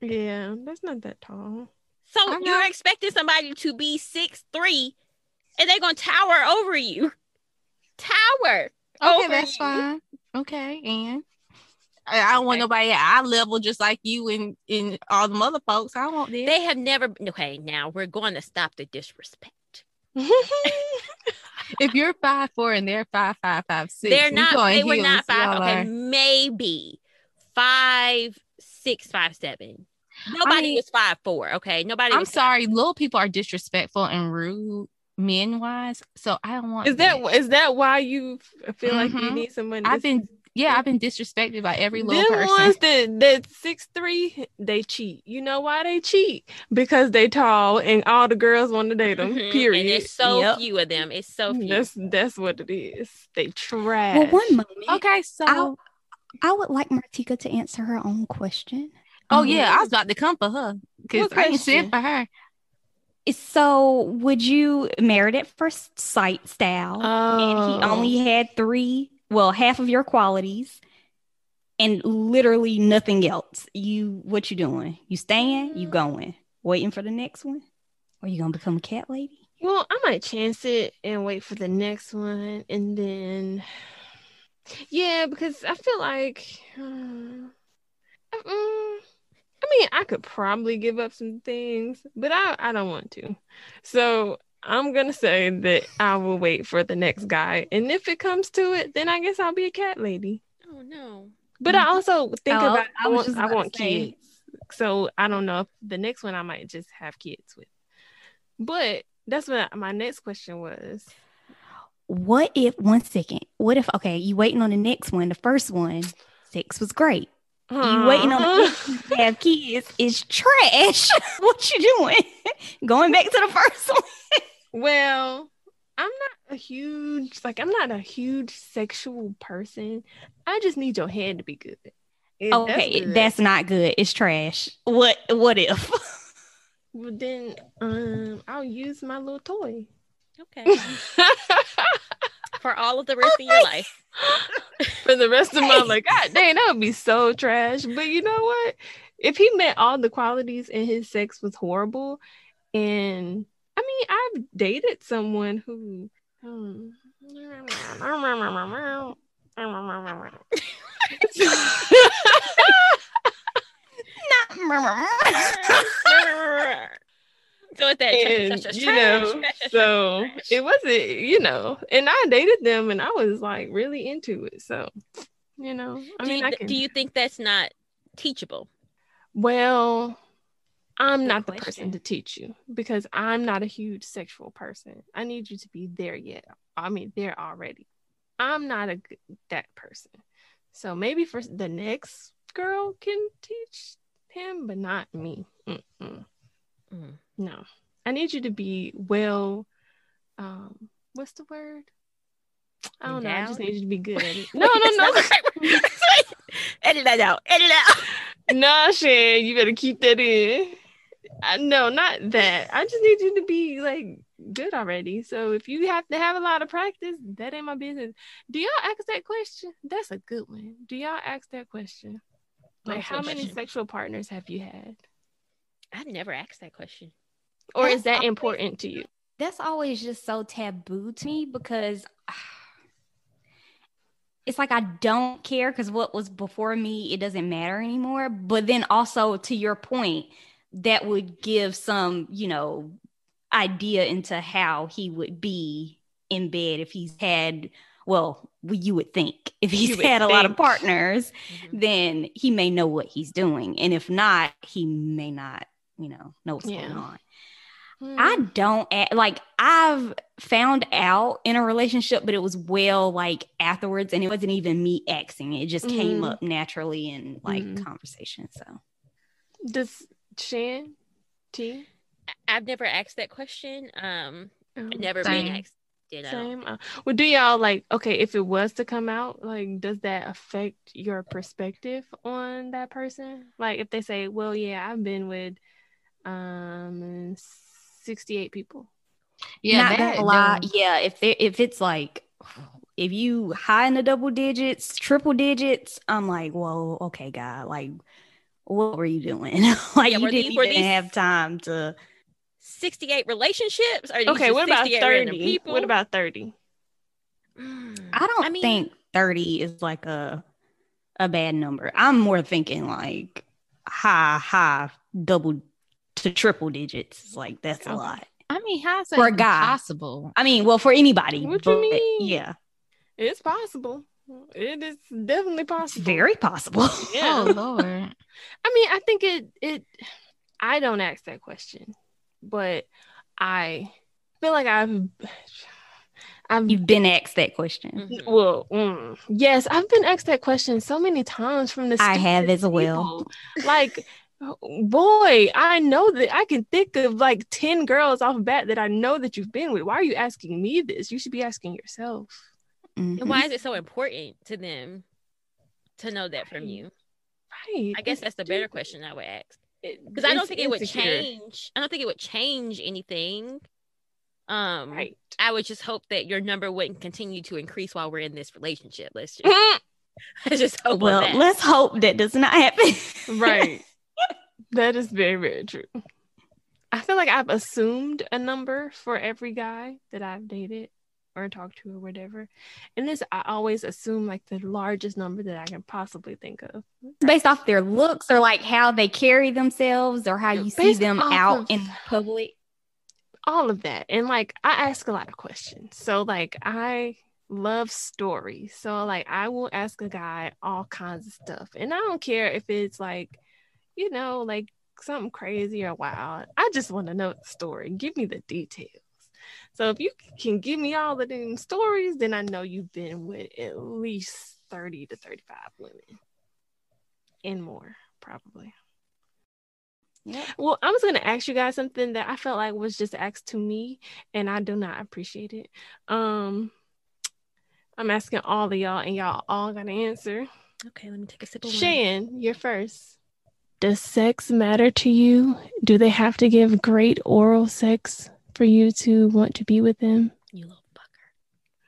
yeah, that's not that tall. So I know. you're expecting somebody to be six three, and they're gonna tower over you. Tower. Okay, over that's you. fine. Okay, and I, I don't want nobody at eye level just like you and and all the other folks. I don't want them. They have never. Okay, now we're going to stop the disrespect. if you're five four and they're five five five six, They're not. you going They were not five. Okay, are- maybe five six, five seven. Nobody mean- was five four. Okay, nobody. I'm was five- sorry, little people are disrespectful and rude men wise. So I don't want is that is that why you f- feel like you Mhm. need someone? I've been yeah, I've been disrespected by every little Them person. ones that that six three, they cheat. You know why they cheat? Because they tall and all the girls want to date them. Mhm, Period. And there's so Yep. few of them. It's so few. That's that's what it is. They trash. well, one moment. Okay, so I'll- I would like Martika to answer her own question. oh Um, yeah, I was about to come for her because I ain't sent question? for her. So, would you married at first sight style? And he Oh. only had three, well, half of your qualities, and literally nothing else. You, what you doing? You staying? You going? Waiting for the next one? Or you gonna become a cat lady? Well, I might chance it and wait for the next one, and then yeah, because I feel like hmm, mm, I mean I could probably give up some things, but I I don't want to. So I'm gonna say that I will wait for the next guy, and if it comes to it, then I guess I'll be a cat lady. oh no. But I also think Oh, about I I want I want kids, so I don't know if the next one I might just have kids with. But that's what my next question was. What if one second? What if okay, you waiting on the next one? The first one, sex was great. You waiting on the next one to have kids is trash. (laughs) what you doing? (laughs) Going back to the first one. (laughs) Well, I'm not a huge like I'm not a huge sexual person. I just need your head to be good. If that's Okay, good, that's not good. It's trash. What what if? (laughs) well, then um I'll use my little toy. Okay. (laughs) For all of the rest of your life. (laughs) For the rest of my life. God dang, that would be so trash. But you know what? If he met all the qualities and his sex was horrible, and I mean, I've dated someone who. hmm, so it's that and, trash, you know, trash, trash, so trash. it wasn't, you know, and I dated them and I was like really into it. So, you know, I do, mean, you, I can. do you think that's not teachable? Well, I'm Good not the person to teach you because I'm not a huge sexual person. I need you to be there yet. I mean, there already. I'm not a that person. So maybe for the next girl can teach him, but not me. Mm. No, I need you to be well. Um, what's the word? I don't know. I just need you to be good at it. (laughs) No, no, no. (laughs) Edit that out. Edit it out. nah, Shan, you better keep that in. I, no, not that. I just need you to be like good already. So if you have to have a lot of practice, that ain't my business. Do y'all ask that question? That's a good one. Do y'all ask that question? Like, how many sexual partners have you had? I've never asked that question. Or is that always- important to you? That's always just so taboo to me because (sighs) it's like I don't care because what was before me, it doesn't matter anymore. But then also to your point, that would give some, you know, idea into how he would be in bed if he's had, well, you would think (laughs) if he's had a lot of partners, Mhm. then he may know what he's doing. And if not, he may not, you know, know what's Yeah. going on. Hmm. I don't like I've found out in a relationship, but it was well like afterwards, and it wasn't even me asking. It just came Mhm. up naturally in like Mhm. conversation. So Does Shan T? I've never asked that question. Um, Oh, never Same. been asked. Did I don't Same. Uh, well, do y'all like okay? If it was to come out, like, does that affect your perspective on that person? Like, if they say, "Well, yeah, I've been with um sixty-eight people." Yeah, not that gonna lie, does- yeah. If they if it's like if you high in the double digits, triple digits, I'm like, whoa, okay, God, like, what were you doing? (laughs) like, Yeah, you didn't these- even these- have time to. 68 relationships? Or Okay, what about thirty? People? What about thirty? Mm, I don't I mean- think 30 is like a a bad number. I'm more thinking like high, high, double to triple digits. It's like that's a lot. I mean, how's that For a guy. possible? I mean, well, for anybody. What you mean? Yeah, It's possible. It is definitely possible. very possible. (laughs) Yeah. Oh Lord. I mean, I think it it I don't ask that question, but I feel like I've I've You've been asked that question. mhm. well, mm, yes, I've been asked that question so many times from the I have stupidest as well. people. Like, boy, I know that I can think of like ten girls off bat that I know that you've been with. Why are you asking me this? You should be asking yourself. Mhm. And why is it so important to them to know that from you? Right? I guess that's the better question I would ask. Because I don't think it would change. I don't think it would change anything. Um, Right. I would just hope that your number wouldn't continue to increase while we're in this relationship. Let's just, (laughs) Mm, let's just hope. Well, let's hope that does not happen. right. (laughs) that is very, very true. I feel like I've assumed a number for every guy that I've dated or talk to or whatever. And this, I always assume like the largest number that I can possibly think of. Based off their looks or like how they carry themselves or how you see them out of- in public. All of that. And like, I ask a lot of questions. So, like, I love stories. So, like, I will ask a guy all kinds of stuff. And I don't care if it's like, you know, like something crazy or wild. I just want to know the story. Give me the details. So if you can give me all of them stories, then I know you've been with at least 30 to 35 women and more, probably. Yep. Well, I was going to ask you guys something that I felt like was just asked to me, and I do not appreciate it. Um, I'm asking all of y'all, and y'all all got to answer. okay, let me take a sip of wine. Shan, you're first. Does sex matter to you? Do they have to give great oral sex for you to want to be with them? You little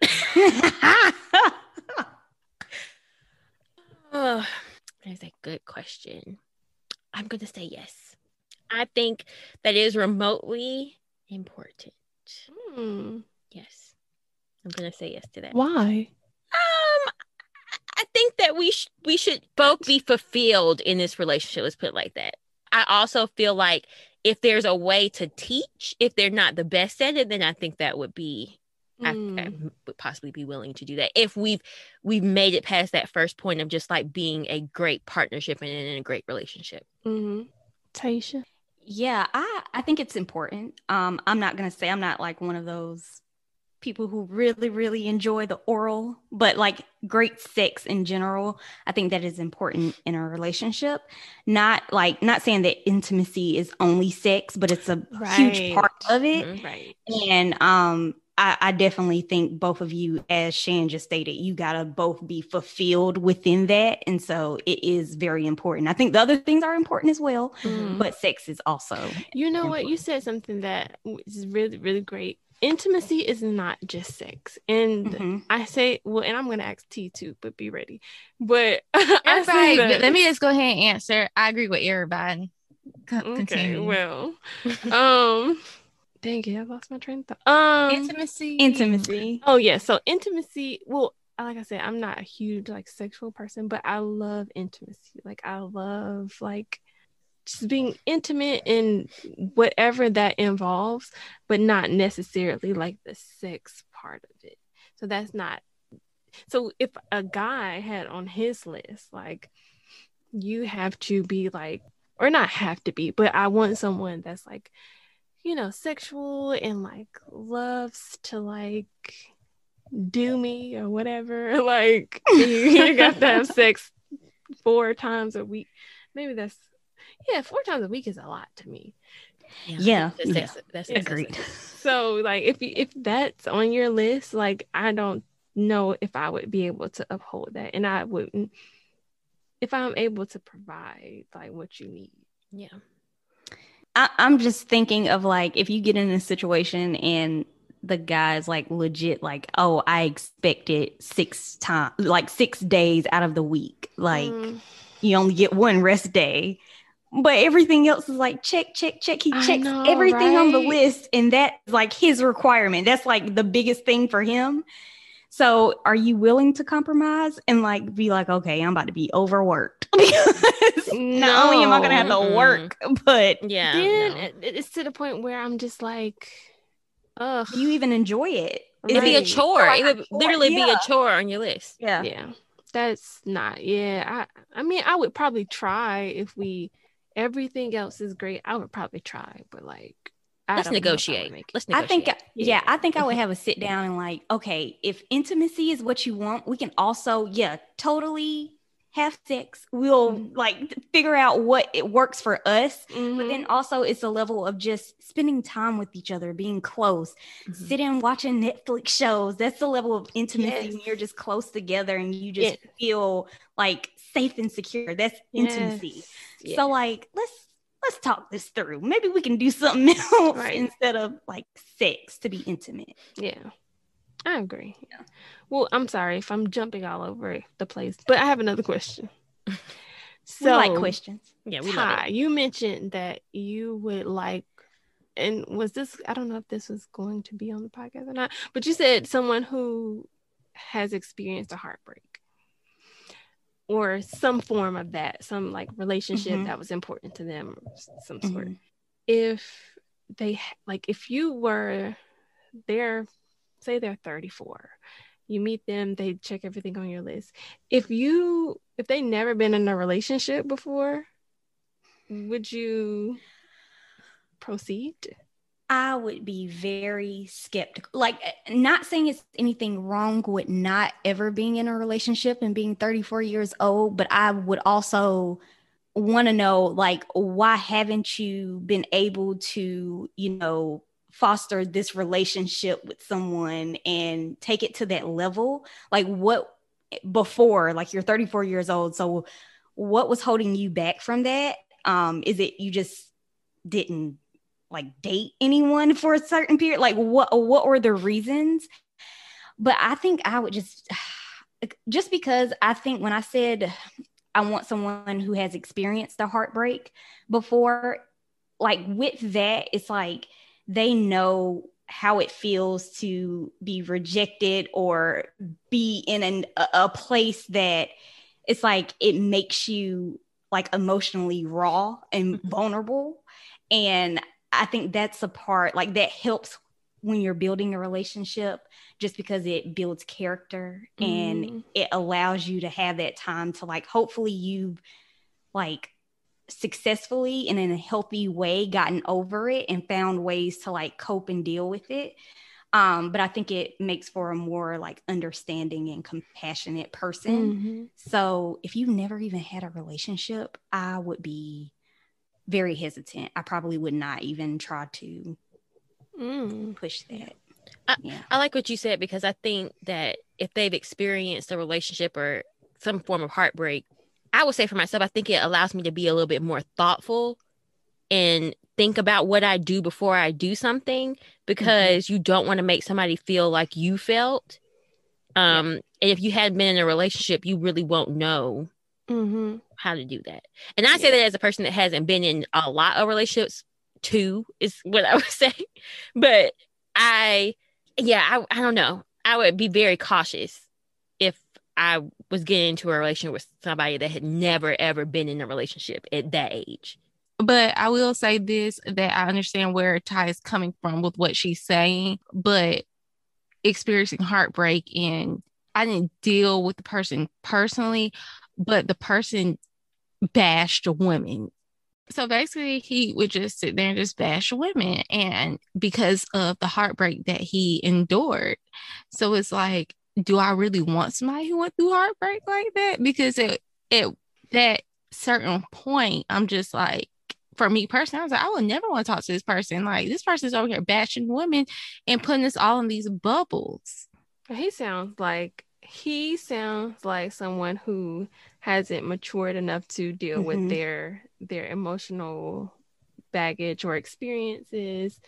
fucker. (laughs) Oh, that's a good question. I'm going to say yes. I think that is remotely important. Hmm. Yes. I'm going to say yes to that. Why? Um, I think that we sh- we should both be fulfilled in this relationship. Let's put it like that. I also feel like if there's a way to teach, if they're not the best at it, then I think that would be I, I Mm. would possibly be willing to do that if we've we've made it past that first point of just like being a great partnership and in a great relationship. Mm-hmm. Taisha. Yeah, I I think it's important. Um, I'm not gonna say I'm not like one of those people who really really enjoy the oral, but like great sex in general. I think that is important in a relationship. Not like not saying that intimacy is only sex, but it's a huge part of it. Mhm. Right. And um, I, I definitely think both of you, as Shan just stated, you gotta both be fulfilled within that, and so it is very important. I think the other things are important as well, Mhm. but sex is also You know what? You said something that is really, really great. Intimacy is not just sex. And Mhm. I say, well, and I'm going to ask T too, but be ready. But (laughs) I say Everybody, that- let me just go ahead and answer. I agree with everybody. Co- Okay, well, (laughs) um, dang it, I lost my train of thought. Um, intimacy. Intimacy. Oh yeah, so intimacy. Well, like I said, I'm not a huge like sexual person, but I love intimacy. Like I love like just being intimate in whatever that involves, but not necessarily like the sex part of it. So that's not. So if a guy had on his list like you have to be like or not have to be, but I want someone that's like you know, sexual and like loves to like do me or whatever. (laughs) Like you, you got to have (laughs) sex four times a week. Maybe that's yeah, four times a week is a lot to me. Yeah, that's, yeah. ex- that's Agreed. excessive. So like if you, if that's on your list, like I don't know if I would be able to uphold that, and I wouldn't if I'm able to provide like what you need. Yeah. I, I'm just thinking of like if you get in a situation and the guy's like legit like oh I expected six times like six days out of the week like Mm, you only get one rest day but everything else is like check check check he checks know, everything on the list and that's like his requirement that's like the biggest thing for him so are you willing to compromise and like be like okay i'm about to be overworked (laughs) because not only am i gonna have to No. work but Yeah. then no. it, it's to the point where I'm just like, ugh. do you even enjoy it It'd be a chore. Oh, like it would chore, literally be a chore on your list. yeah yeah that's not yeah i i mean i would probably try if we everything else is great i would probably try but like I Let's don't know if I negotiate. Let's I think, yeah. I think I would have a sit down and like, okay, if intimacy is what you want, we can also, yeah, totally have sex. We'll Mhm. like figure out what it works for us. But Mhm. then also, it's a level of just spending time with each other, being close, Mhm. sitting watching Netflix shows. That's the level of intimacy Yes. when you're just close together and you just Yes. feel like safe and secure. That's intimacy. Yes. Yeah. So like let's let's talk this through. Maybe we can do something (laughs) else Right. instead of like sex to be intimate. yeah i agree Yeah. well i'm sorry if i'm jumping all over the place but i have another question (laughs) So so like questions. yeah, we love Ty, you mentioned that you would like, and was this, I don't know if this was going to be on the podcast or not, but you said someone who has experienced a heartbreak or some form of that, some like relationship Mhm. that was important to them, some sort. Mhm. If they, like, if you were there, say they're 34, you meet them, they check everything on your list. If you, if they never been in a relationship before, would you proceed? I would be very skeptical. Like, eh, not saying it's anything wrong with not ever being in a relationship and being 34 years old, but I would also want to know, like, why haven't you been able to, you know, foster this relationship with someone and take it to that level? Like, what before, like, you're 34 years old. So, what was holding you back from that? Um, is it you just didn't like date anyone for a certain period? Like what what were the reasons? But i think i would just (sighs) just because i think when i said i want someone who has experienced a heartbreak before like with that it's like they know how it feels to be rejected or be in an, a, place that it's like it makes you like emotionally raw and Mhm. vulnerable. And I think that's a part like that helps when you're building a relationship just because it builds character and Mm. it allows you to have that time to like hopefully you've like successfully and in a healthy way gotten over it and found ways to like cope and deal with it um but i think it makes for a more like understanding and compassionate person Mhm. so if you've never even had a relationship, I would be very hesitant. I probably would not even try to Mm. push that. I- yeah. I like what you said because I think that if they've experienced a relationship or some form of heartbreak, I would say for myself, I think it allows me to be a little bit more thoughtful and think about what I do before I do something because you don't want to make somebody feel like you felt. Um, and if you hadn't been in a relationship, you really won't know Mm-hmm. how to do that. And I say that as a person that hasn't been in a lot of relationships, two is what I (laughs) would say. But I, yeah, I, I don't know. I would be very cautious if I was getting into a relationship with somebody that had never ever been in a relationship at that age. But I will say this that I understand where Ty is coming from with what she's saying, but experiencing heartbreak and I didn't deal with the person personally, but the person bashed women. So basically, he would just sit there and just bash women, and because of the heartbreak that he endured. So it's like, do I really want somebody who went through heartbreak like that? Because it, it, that certain point, I'm just like, for me personally, I was like, I would never want to talk to this person. Like, this person's over here bashing women and putting us all in these bubbles. He sounds like he sounds like someone who hasn't matured enough to deal with Mhm. their their emotional baggage or experiences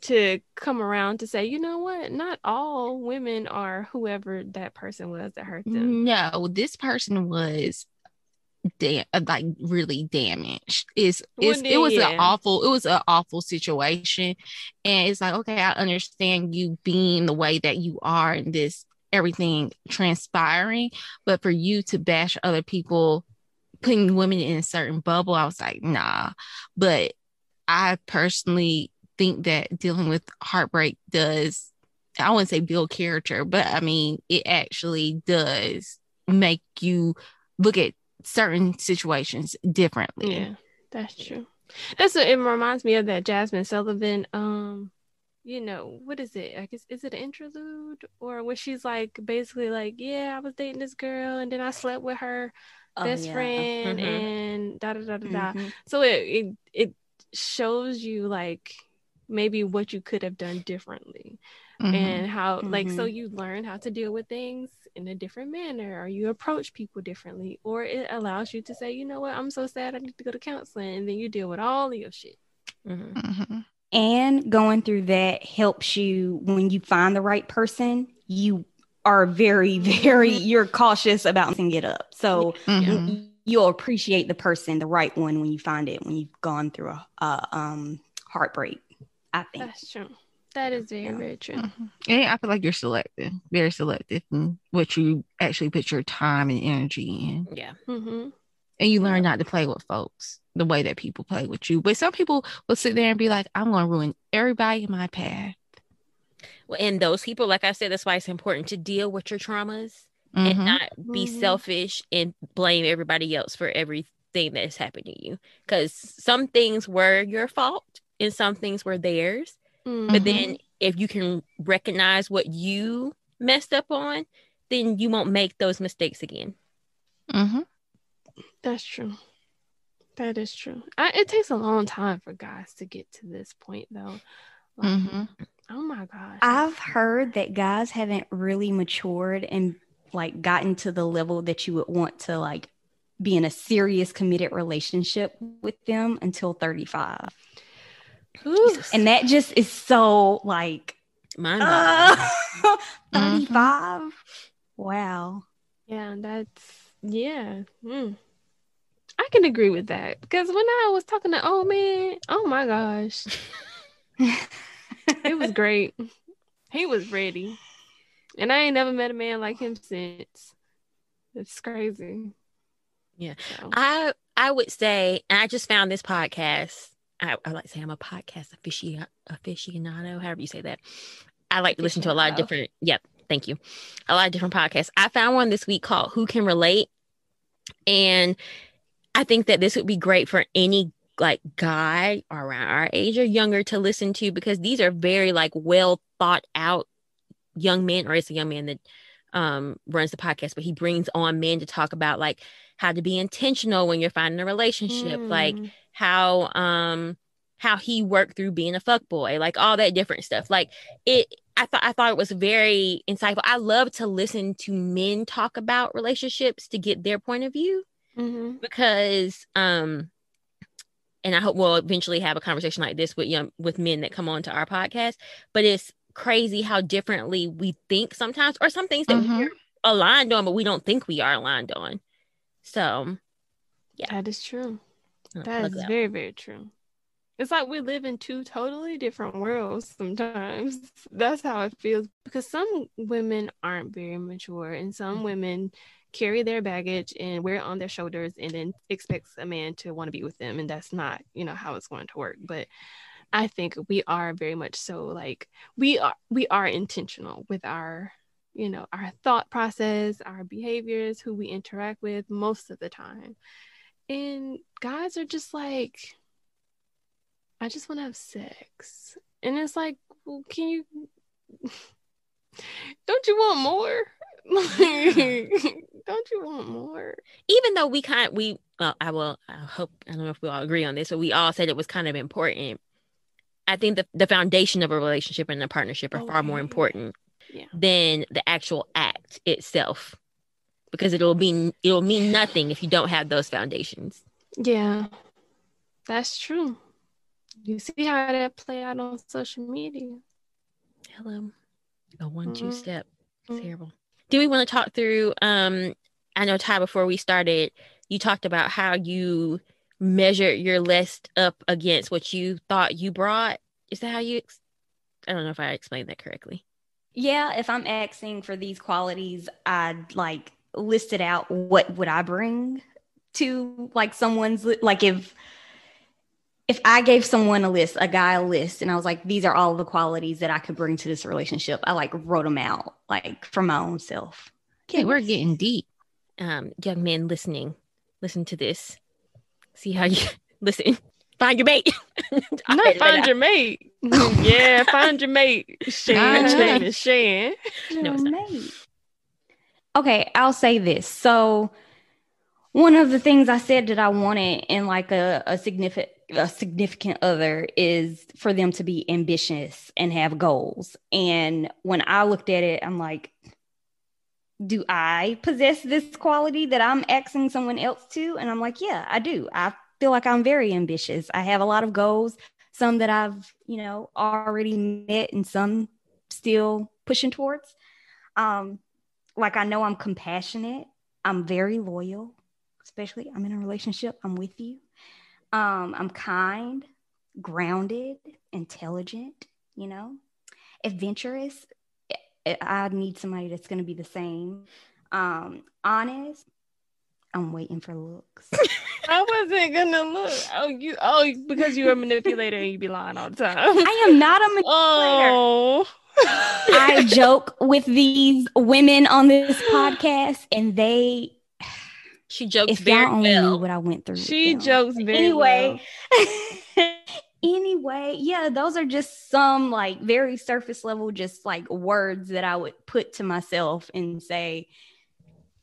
to come around to say, you know what, not all women are whoever that person was that hurt them. No, this person was da- like really damaged. It's, it's it was yeah. an awful it was an awful situation, and it's like okay, I understand you being the way that you are in this everything transpiring, but for you to bash other people, putting women in a certain bubble, I was like nah. But I personally think that dealing with heartbreak does. I wouldn't say build character, but I mean, it actually does make you look at certain situations differently. Yeah, that's true. That's what it reminds me of that Jazmine Sullivan. Um, you know what is it? I guess is it an interlude or where she's like basically like, yeah, I was dating this girl and then I slept with her Oh, best yeah. friend Mhm. and da da da da da. Mhm. So it, it it shows you like maybe what you could have done differently Mhm. and how like so Mhm. you learn how to deal with things in a different manner or you approach people differently or it allows you to say you know what i'm so sad i need to go to counseling and then you deal with all of your shit Mhm. And going through that helps you when you find the right person, you are very, (laughs) very, you're cautious about messing it up. So Mhm. you'll appreciate the person, the right one, when you find it, when you've gone through a, a um, heartbreak, I think. that's true that is very Yeah. very true Mhm. And I feel like you're selective, very selective in what you actually put your time and energy in. Yeah. mm-hmm. And you learn not to play with folks the way that people play with you. But some people will sit there and be like, I'm going to ruin everybody in my path. Well, and those people, like I said, that's why it's important to deal with your traumas and Mhm. not be Mhm. selfish and blame everybody else for everything that has happened to you. Because some things were your fault and some things were theirs. But Mhm. then if you can recognize what you messed up on, then you won't make those mistakes again. That's true that is true I, it takes a long time for guys to get to this point though like, Mhm. oh my gosh I've heard that guys haven't really matured and like gotten to the level that you would want to like be in a serious committed relationship with them until 35. Ooh. And that just is so like Mine. uh, Mhm. 35. Wow. Yeah, that's yeah. Mm. I can agree with that because when I was talking to old man, oh my gosh, it was (laughs) great. he was ready, and I ain't never met a man like him since. It's crazy. Yeah. So, I I would say, and I just found this podcast. I, I like to say I'm a podcast aficio- aficionado, however you say that. I like to listen to a lot of different. Yep, thank you. A lot of different podcasts. I found one this week called "Who Can Relate," and I think that this would be great for any like guy around our age or younger to listen to because these are very like well thought out young men, or it's a young man that um runs the podcast, but he brings on men to talk about like how to be intentional when you're finding a relationship, like mm, how um how he worked through being a fuck boy, like all that different stuff. Like it I thought I thought it was very insightful. I love to listen to men talk about relationships to get their point of view mhm. because um and I hope we'll eventually have a conversation like this with young with men that come on to our podcast. But it's crazy how differently we think sometimes, or some things that Mhm. we're aligned on, but we don't think we are aligned on. So, yeah, that is true. That is very, very true. It's like we live in two totally different worlds sometimes. (laughs) That's how it feels because some women aren't very mature and some mm-hmm. women carry their baggage and wear it on their shoulders and then expects a man to want to be with them and that's not, you know, how it's going to work. But I think we are very much so like we are we are intentional with our you know our thought process, our behaviors, who we interact with most of the time. And guys are just like I just want to have sex. And it's like, well, can you (laughs) don't you want more? (laughs) don't you want more? Even though we kind of, we well, I will I hope I don't know if we all agree on this, but we all said it was kind of important. I think the, the foundation of a relationship and a partnership are oh, far more important yeah. than the actual act itself. Because it'll mean it'll mean nothing if you don't have those foundations. Yeah. That's true. You see how that play out on social media. Hello. A one two mm-hmm. step. It's mm-hmm. terrible. Do we want to talk through um I know Ty before we started, you talked about how you measured your list up against what you thought you brought. Is that how you ex- I don't know if I explained that correctly. Yeah, if I'm asking for these qualities, I'd like listed out what would I bring to like someone's like if if I gave someone a list, a guy a list, and I was like, these are all the qualities that I could bring to this relationship, I like wrote them out like for my own self. Okay, we're getting deep. Um, young men listening, listen to this. See how you (laughs) listen. Find your mate. (laughs) Not find your mate. (laughs) yeah, find your mate. Shan, name is Shan. No, mate. Okay, I'll say this. So one of the things I said that I wanted in like a, a significant a significant other is for them to be ambitious and have goals. And when I looked at it, I'm like, do I possess this quality that I'm asking someone else to? And I'm like, yeah, I do. I feel like I'm very ambitious. I have a lot of goals, some that I've, you know, already met and some still pushing towards. Um, like I know I'm compassionate. I'm very loyal, especially I'm in a relationship. I'm with you. Um, I'm kind, grounded, intelligent, you know, adventurous. I need somebody that's going to be the same. Um, honest. I'm waiting for looks. (laughs) I wasn't gonna look. Oh, you. Oh, because you're a manipulator and you be lying all the time. I am not a (laughs) manipulator. Oh. I (laughs) joke with these women on this podcast, and they she jokes if very only well. knew what I went through. She jokes very anyway. Well. Anyway, yeah, those are just some like very surface level, just like words that I would put to myself and say,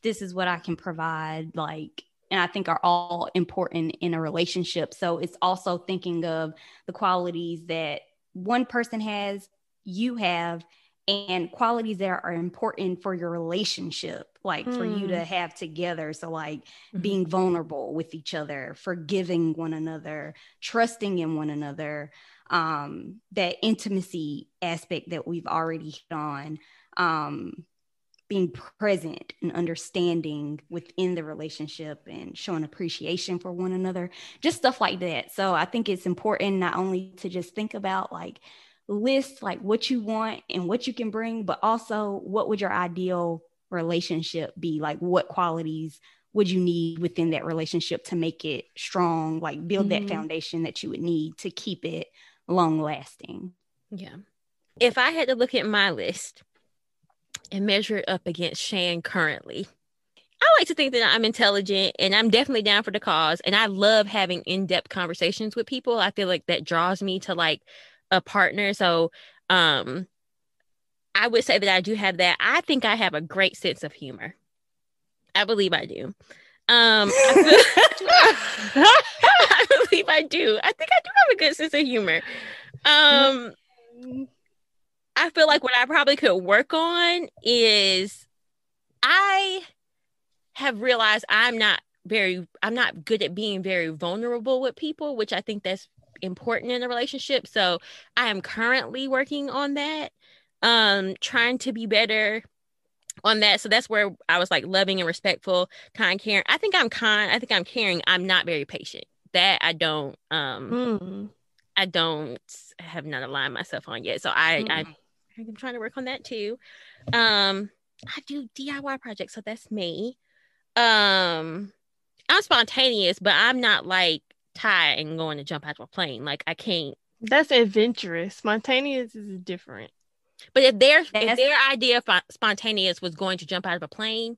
"This is what I can provide." Like, and I think are all important in a relationship. So it's also thinking of the qualities that one person has, you have, and qualities that are important for your relationship like mm. for you to mm. have together so like mm-hmm. being vulnerable with each other forgiving one another trusting in one another um that intimacy aspect that we've already hit on um being present and understanding within the relationship and showing appreciation for one another just stuff like that so i think it's important not only to just think about like list like what you want and what you can bring, but also what would your ideal relationship be? Like what qualities would you need within that relationship to make it strong, like build mm-hmm. that foundation that you would need to keep it long lasting? Yeah. If I had to look at my list and measure it up against Shan currently, I like to think that I'm intelligent and I'm definitely down for the cause. And I love having in depth conversations with people. I feel like that draws me to like a partner. So um I would say that I do have that. I think I have a great sense of humor. I believe I do. Um I, (laughs) (laughs) I believe I do. I think I do have a good sense of humor. Um I feel like what I probably could work on is I have realized I'm not very I'm not good at being very vulnerable with people, which I think that's important in a relationship. So I am currently working on that. Um, trying to be better on that. So that's where I was like loving and respectful, kind, caring. I think I'm kind. I think I'm caring. I'm not very patient. That I don't. Um, Mm. I don't have not aligned myself on yet. So I, Mm. I I'm trying to work on that too. Um, I do DIY projects, so that's me. Um, I'm spontaneous, but I'm not like tired and going to jump out of a plane. Like I can't. That's adventurous. Spontaneous is different. But if their if their idea of spontaneous was going to jump out of a plane,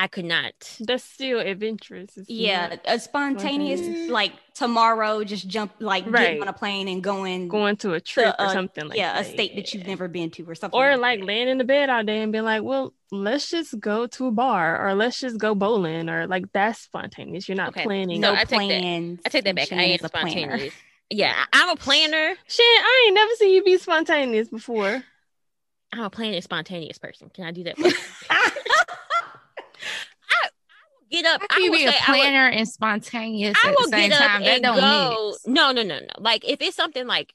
I could not. That's still adventurous. It's Yeah, a spontaneous like tomorrow, just jump like Right. getting on a plane and going, going to a trip or a- something like yeah, that. a state that you've never been to or something. or like like laying in the bed all day and being like, well, let's just go to a bar or let's just go bowling or like that's spontaneous. You're not Okay. planning. No, no I take that- plans. I take that back. I planner. spontaneous. (laughs) Yeah, I'm a planner. Shit, I ain't never seen you be spontaneous before. I'm a planning spontaneous person. Can I do that? (laughs) (laughs) get up. How I can you will be a say I would- planner and spontaneous I at the will same get up time? That and don't go. mix. No, no, no, no. Like if it's something like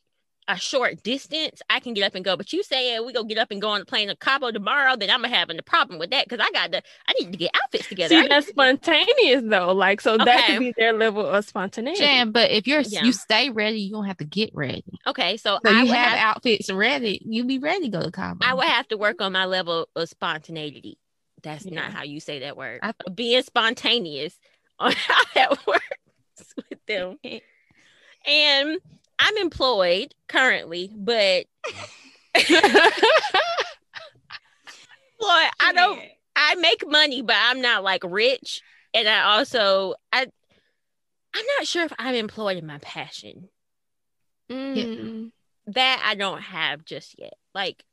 a short distance, I can get up and go. But you saying we go get up and go on the plane to Cabo tomorrow, then I'm having a problem with that because I got to. I need to get outfits together. See, I- that's spontaneous though. Like, so that could be their level of spontaneity. Jan, but if you're Yeah. you stay ready, you don't have to get ready. okay, so, So I you have, have. outfits ready. You be ready to go to Cabo. I would have to work on my level of spontaneity. That's Yeah. not how you say that word. I- (laughs) Being spontaneous (laughs) on how that works (laughs) with them. And I'm employed currently, but Boy, I don't I make money, but I'm not like rich. And I also I I'm not sure if I'm employed in my passion. Mm. That I don't have just yet. Like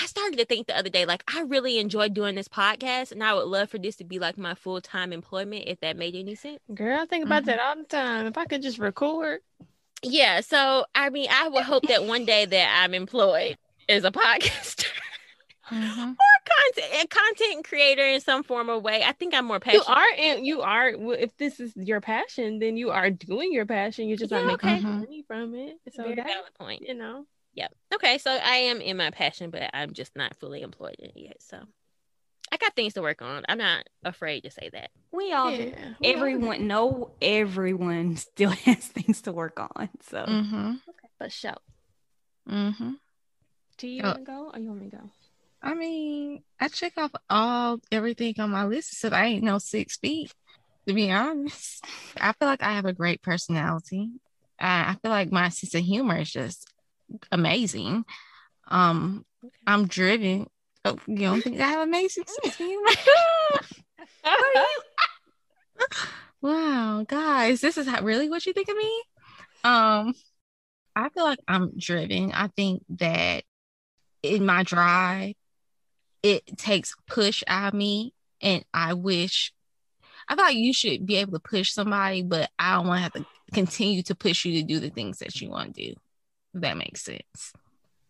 I started to think the other day, like I really enjoy doing this podcast, and I would love for this to be like my full time employment, if that made any sense. Girl, I think about Mhm. that all the time. If I could just record, Yeah. So I mean, I would hope that one day that I'm employed as a podcaster Mhm. (laughs) or content a content creator in some form or way. I think I'm more passionate. you are in. You are. If this is your passion, then you are doing your passion. You're just Yeah, not making okay. Money from it. So Very that valid point. you know. Yep. Okay. So I am in my passion, but I'm just not fully employed in it yet. So I got things to work on. I'm not afraid to say that. we all do. Yeah, we all do. Everyone, no, everyone (laughs) still has things to work on. So Mhm. show. sure. Mhm. Do you Oh. want to go or you want me to go? I mean, I check off all everything on my list, so I ain't no six feet. To be honest, (laughs) I feel like I have a great personality. I, I feel like my sense of humor is just amazing. Um, I'm driven. Oh, you don't think I have amazing (laughs) sense (laughs) wow, guys, this is how, really what you think of me? Um, I feel like I'm driven. I think that in my drive, it takes push out of me, and I wish. I feel like you should be able to push somebody, but I don't want to have to continue to push you to do the things that you want to do. That makes sense.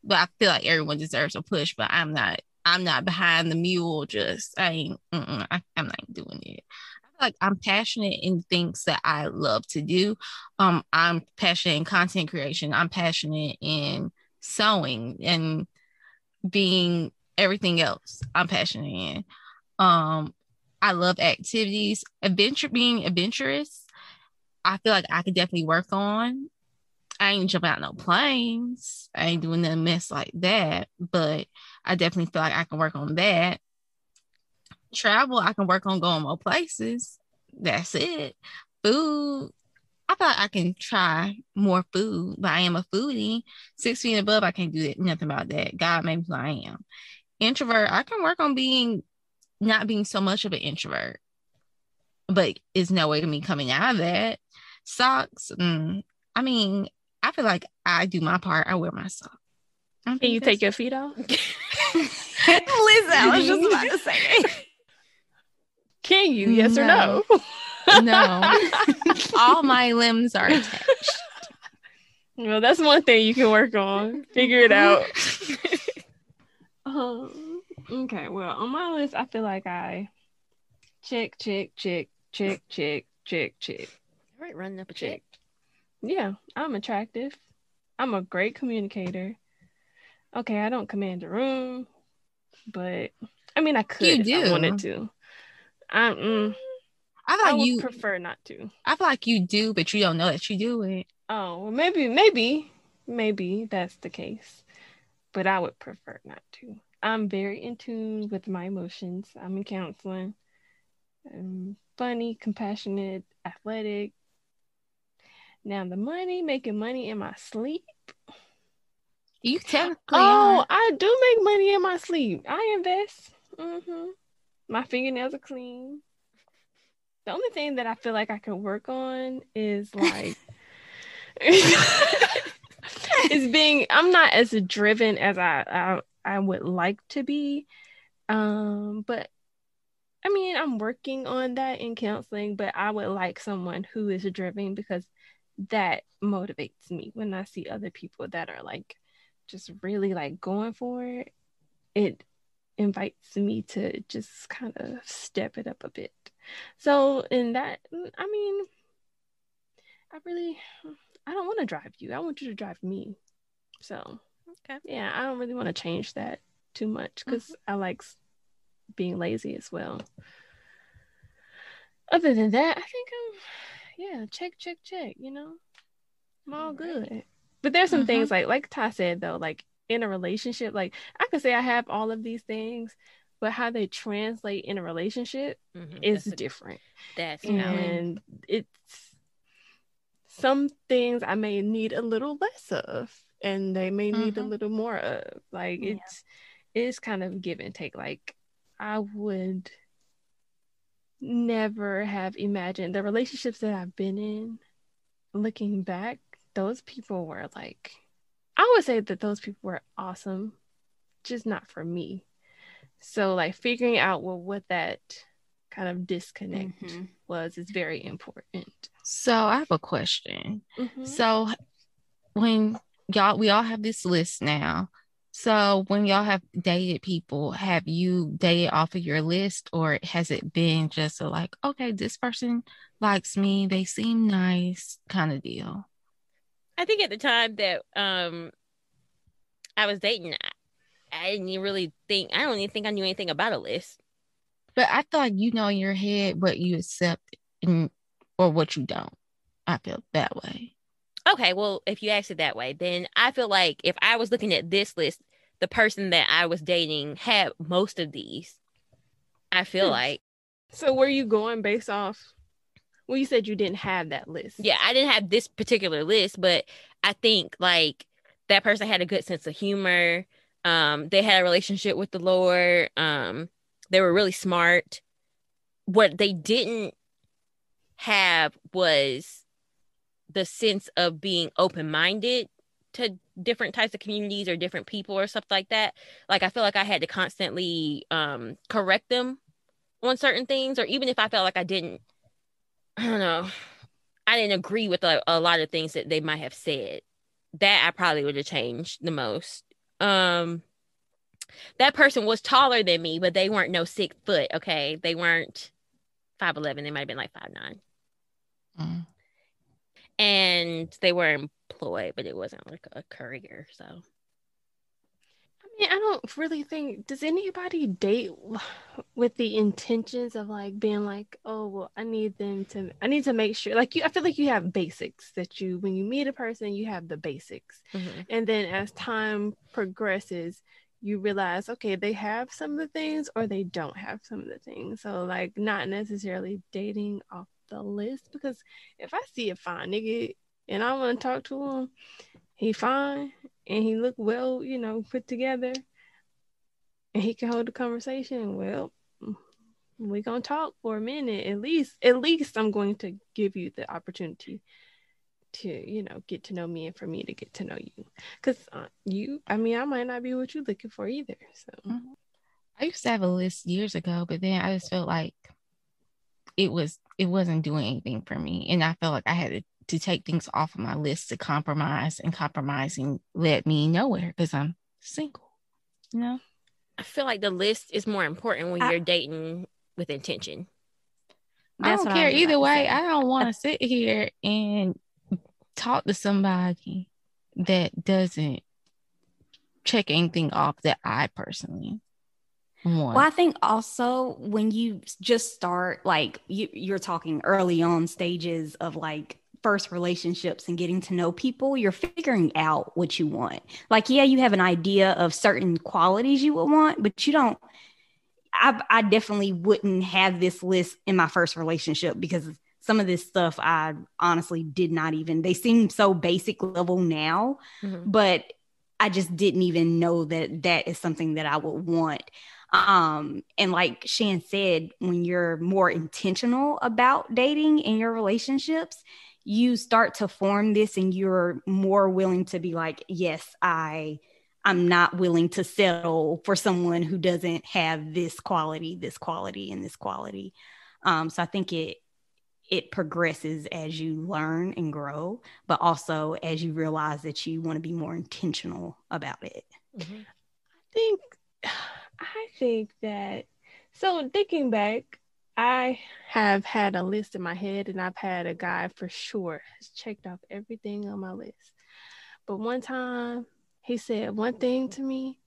But I feel like everyone deserves a push, but I'm not. I'm not behind the mule. Just I ain't. I, I'm not doing it. I feel like I'm passionate in things that I love to do. Um, I'm passionate in content creation. I'm passionate in sewing and being everything else. I'm passionate in. Um, I love activities. Adventure, being adventurous. I feel like I could definitely work on. I ain't jump out no planes. I ain't doing nothing mess like that, but I definitely feel like I can work on that. Travel, I can work on going more places. That's it. Food, I like I can try more food, but I am a foodie. Six feet and above, I can't do that, nothing about that. God made me who I am. Introvert, I can work on being not being so much of an introvert, but it's no way to me coming out of that. Socks, mm, I mean, I feel like I do my part. I wear my socks. Can you that's- take your feet off? (laughs) Listen, I was just about to say. Can you? Yes or no? No. (laughs) All my limbs are attached. well, that's one thing you can work on. Figure it out. (laughs) um, okay. Well, on my list, I feel like I check, check, check, check, check, check, check, All right, running up a check. check. Yeah, I'm attractive. I'm a great communicator. Okay, I don't command a room, but I mean, I could. You if I wanted to. I, mm, I I thought would you. prefer not to. I feel like you do, but you don't know that you do it. Oh, well, maybe, maybe, maybe that's the case. But I would prefer not to. I'm very in tune with my emotions. I'm in counseling. I'm funny, compassionate, athletic. Now the money, making money in my sleep. You technically. Oh, are. I do make money in my sleep. I invest. hmm My fingernails are clean. The only thing that I feel like I could work on is like (laughs) (laughs) is being I'm not as driven as I, I I would like to be. Um, but I mean, I'm working on that in counseling, but I would like someone who is driven because that motivates me when I see other people that are like just really like going for it. It invites me to just kind of step it up a bit. So in that, I mean, I really, I don't want to drive you. I want you to drive me. So Okay. yeah, I don't really want to change that too much because mm-hmm. I like being lazy as well. Other than that, I think I'm, yeah, check, check, check. You know, I'm all good. But there's some things like, like Ty said though, like in a relationship, like I could say I have all of these things, but how they translate in a relationship Mhm. is That's a- different That's and it's some things I may need a little less of, and they may need a Mhm. little more of. Like Yeah. it's it's kind of give and take. Like I would never have imagined the relationships that I've been in. Looking back, those people were like, I would say that those people were awesome, just not for me. So like figuring out well what that kind of disconnect Mhm. was is very important. So I have a question. Mhm. So when y'all we all have this list now. So when y'all have dated people, have you dated off of your list or has it been just a like, okay, this person likes me, they seem nice kind of deal? I think at the time that um I was dating, I, I didn't really think I don't even think I knew anything about a list. But I thought you know in your head what you accept and or what you don't. I feel that way. Okay, well, if you ask it that way, then I feel like if I was looking at this list, the person that I was dating had most of these. I feel Hmm. like, So were you going based off? Well, you said you didn't have that list. yeah, I didn't have this particular list, but I think like that person had a good sense of humor. Um, they had a relationship with the Lord. Um, they were really smart. What they didn't have was the sense of being open minded to different types of communities or different people or stuff like that. Like I feel like I had to constantly um correct them on certain things, or even if I felt like I didn't, I don't know, I didn't agree with a, a lot of things that they might have said. That I probably would have changed the most. Um that person was taller than me, but they weren't no six foot. Okay, they weren't five eleven. They might have been like five nine, Mm. And they were employed, but it wasn't like a career. So I mean, I don't really think. Does anybody date (sighs) with the intentions of like being like, oh, well, I need them to. I need to make sure. Like you, I feel like you have basics that you, when you meet a person, you have the basics, mm-hmm. and then as time progresses. You realize, okay, they have some of the things or they don't have some of the things. So, like, not necessarily dating off the list because if I see a fine nigga and I want to talk to him, he fine and he look well, you know, put together, and he can hold a conversation. Well, we gonna talk for a minute at least. At least I'm going to give you the opportunity to, you know, get to know me and for me to get to know you. Because uh, you, I mean, I might not be what you're looking for either. So I used to have a list years ago, but then I just felt like it was it wasn't doing anything for me. And I felt like I had to, to take things off of my list to compromise and compromising led me nowhere because I'm single. You know? I feel like the list is more important when I- you're dating with intention. I don't care either way. say. I don't want to sit here and talk to somebody that doesn't check anything off that I personally One. Well, I think also when you just start, like you, you're talking early on stages of like first relationships and getting to know people, you're figuring out what you want. Like, yeah, you have an idea of certain qualities you would want, but you don't. I, I definitely wouldn't have this list in my first relationship because some of this stuff I honestly did not even, they seem so basic level now, Mhm. but I just didn't even know that that is something that I would want. Um, and like Shan said, when you're more intentional about dating in your relationships, you start to form this and you're more willing to be like, yes, I I'm not willing to settle for someone who doesn't have this quality, this quality, and this quality. Um, so I think it it progresses as you learn and grow, but also as you realize that you want to be more intentional about it. Mhm. think I think that so thinking back, I have had a list in my head and I've had a guy for sure has checked off everything on my list. But one time he said one thing to me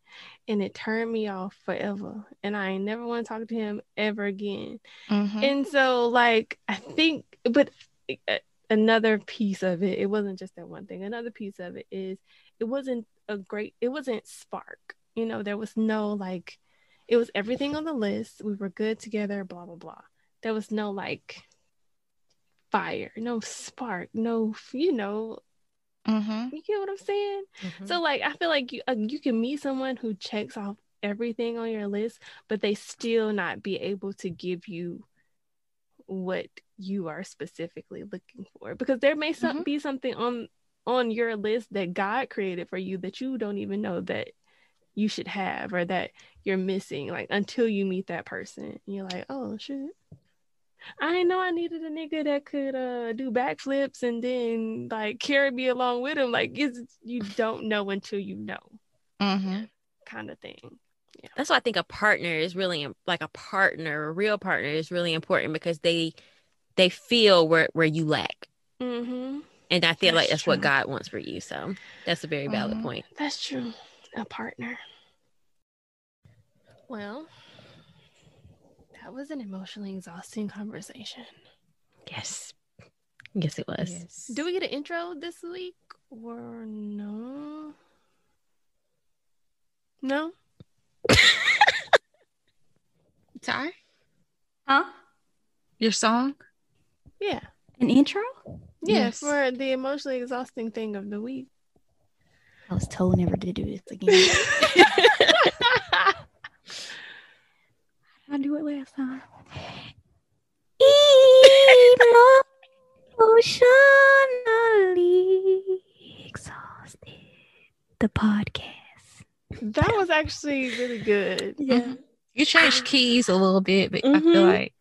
and it turned me off forever. And I ain't never want to talk to him ever again. Mhm. And so, like, I think, but uh, another piece of it, it wasn't just that one thing. Another piece of it is it wasn't a great, it wasn't spark. You know, there was no like, it was everything on the list. We were good together, blah, blah, blah. There was no like fire, no spark, no, you know, Mhm. you get what I'm saying? Mhm. So like I feel like you uh, you can meet someone who checks off everything on your list, but they still not be able to give you what you are specifically looking for because there may some, Mhm. be something on on your list that God created for you that you don't even know that you should have or that you're missing like until you meet that person you're like oh shit I didn't know I needed a nigga that could uh do backflips and then like carry me along with him. Like it's you don't know until you know, Mhm. kind of thing. That's why I think a partner is really like a partner, a real partner is really important because they they feel where where you lack, Mm-hmm. and I feel like That's that's what. God wants for you. So that's a very valid Mhm. point. That's true. A partner. Well, that was an emotionally exhausting conversation. Yes, yes, it was. Yes. Do we get an intro this week or no? No. (laughs) Ty, Huh? your song? Yeah. An intro? Yeah. Yes. For the emotionally exhausting thing of the week. I was told never to do this again. (laughs) I do it last time. Emotionally exhausted. The podcast. that was actually really good. Yeah. You changed keys a little bit, but I Mhm. feel like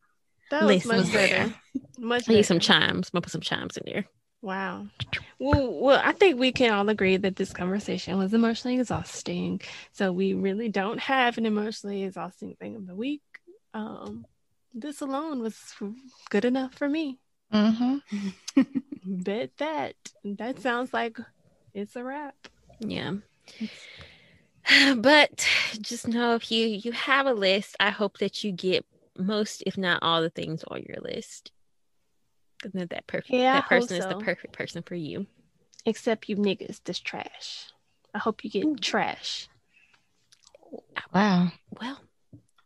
That was much better. Much I need some chimes. I'm gonna put some chimes in there. Wow. Well, well, I think we can all agree that this conversation was emotionally exhausting. So we really don't have an emotionally exhausting thing of the week. Um, this alone was good enough for me. mhm. (laughs) Bet that. That sounds like it's a wrap. Yeah. (sighs) But just know if you you have a list, I hope that you get most, if not all, the things on your list. Because that that perfect Yeah, that hope person is the perfect person for you. Except you niggas, this trash. I hope you get trash. Wow. Well,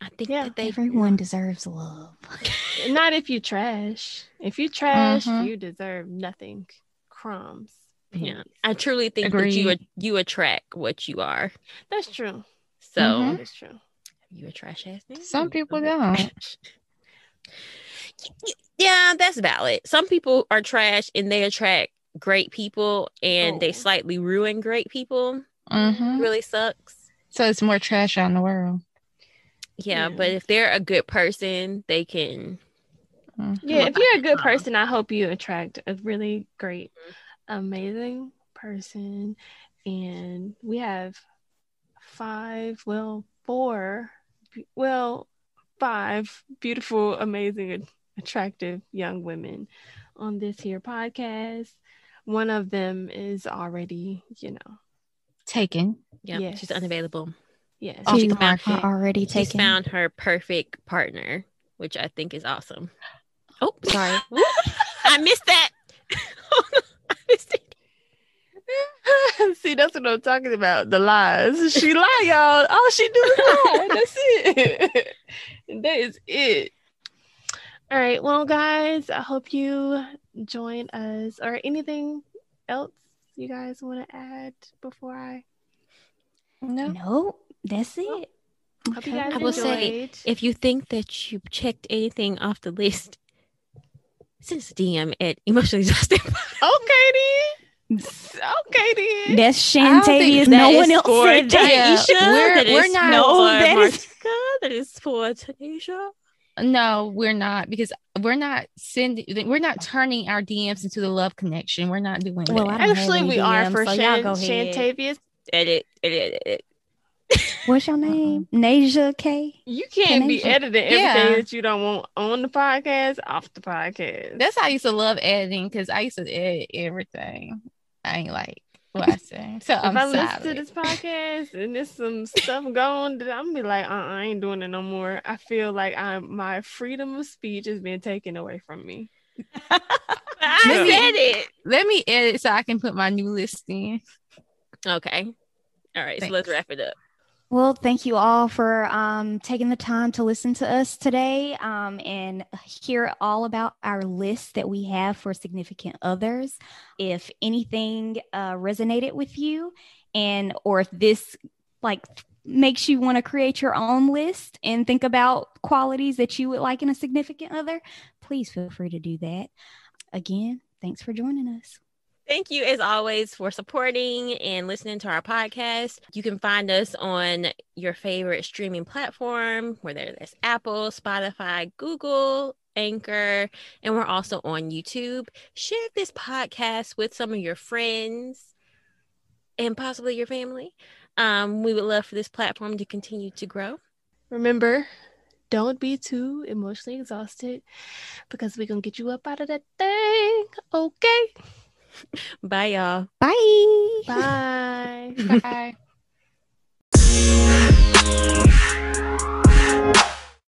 I think Yeah. that they Everyone deserves love. (laughs) Not if you trash. If you trash, Mhm. you deserve nothing. Crumbs. Yeah. I truly think that you you attract what you are. That's true. So Mhm. That's true. you a trash ass nigga? Some people don't. Yeah, that's valid. Some people are trash and they attract great people and they slightly ruin great people. Mhm. Really sucks. So it's more trash out in the world. Yeah, Yeah. but if they're a good person, they can. Mhm. Yeah, if you're a good Um, person, I hope you attract a really great, amazing person. And we have five, well, four, well, five beautiful, amazing, attractive young women on this here podcast. One of them is already, you know, Taken. Yeah, she's unavailable. Yeah. Off She's found, market. Are already she's taken. found her perfect partner, which I think is awesome. Oh, sorry. (laughs) I missed that. I (laughs) missed. See, that's what I'm talking about. The lies. She lie, y'all. All she do is lie. That's it. (laughs) that is it. All right. Well, guys, I hope you join us or anything else you guys want to add before I No. No, that's it. hope you guys I will say. If you think that you checked anything off the list, send us a DM at emotionally exhausted. (laughs) Okay then. (laughs) Okay then. That's I don't think Shantavia's. that No one else for said that. Yeah, Taisha, we're- that we're not- for No, that is- Martika, (laughs) that is for Tanisha. No, we're not because we're not sending. We're not turning our DMs into the love connection. We're not doing Well, I that. don't Actually, any we are for so y'all Shan- go Edit, edit, edit. (laughs) What's your name? Uh-uh. Nasia K. You can't be Can editing everything Yeah. that you don't want on the podcast off the podcast. That's how I used to love editing because I used to edit everything. I ain't like what I say. So if I'm I listen to this podcast and there's some stuff going, then I'm gonna be like, uh, I ain't doing it no more. I feel like I'm my freedom of speech is being taken away from me. (laughs) I me- said it. Let me edit so I can put my new list in. Okay. All right. So let's wrap it up. Well, thank you all for um, taking the time to listen to us today um, and hear all about our list that we have for significant others. If anything uh, resonated with you, and or if this like makes you want to create your own list and think about qualities that you would like in a significant other, please feel free to do that. Again, thanks for joining us. Thank you, as always, for supporting and listening to our podcast. You can find us on your favorite streaming platform, whether that's Apple, Spotify, Google, Anchor, and we're also on YouTube. Share this podcast with some of your friends and possibly your family. Um, we would love for this platform to continue to grow. Remember, don't be too emotionally exhausted because we're going to get you up out of that thing. Okay. Bye, y'all. Bye. Bye. (laughs) Bye.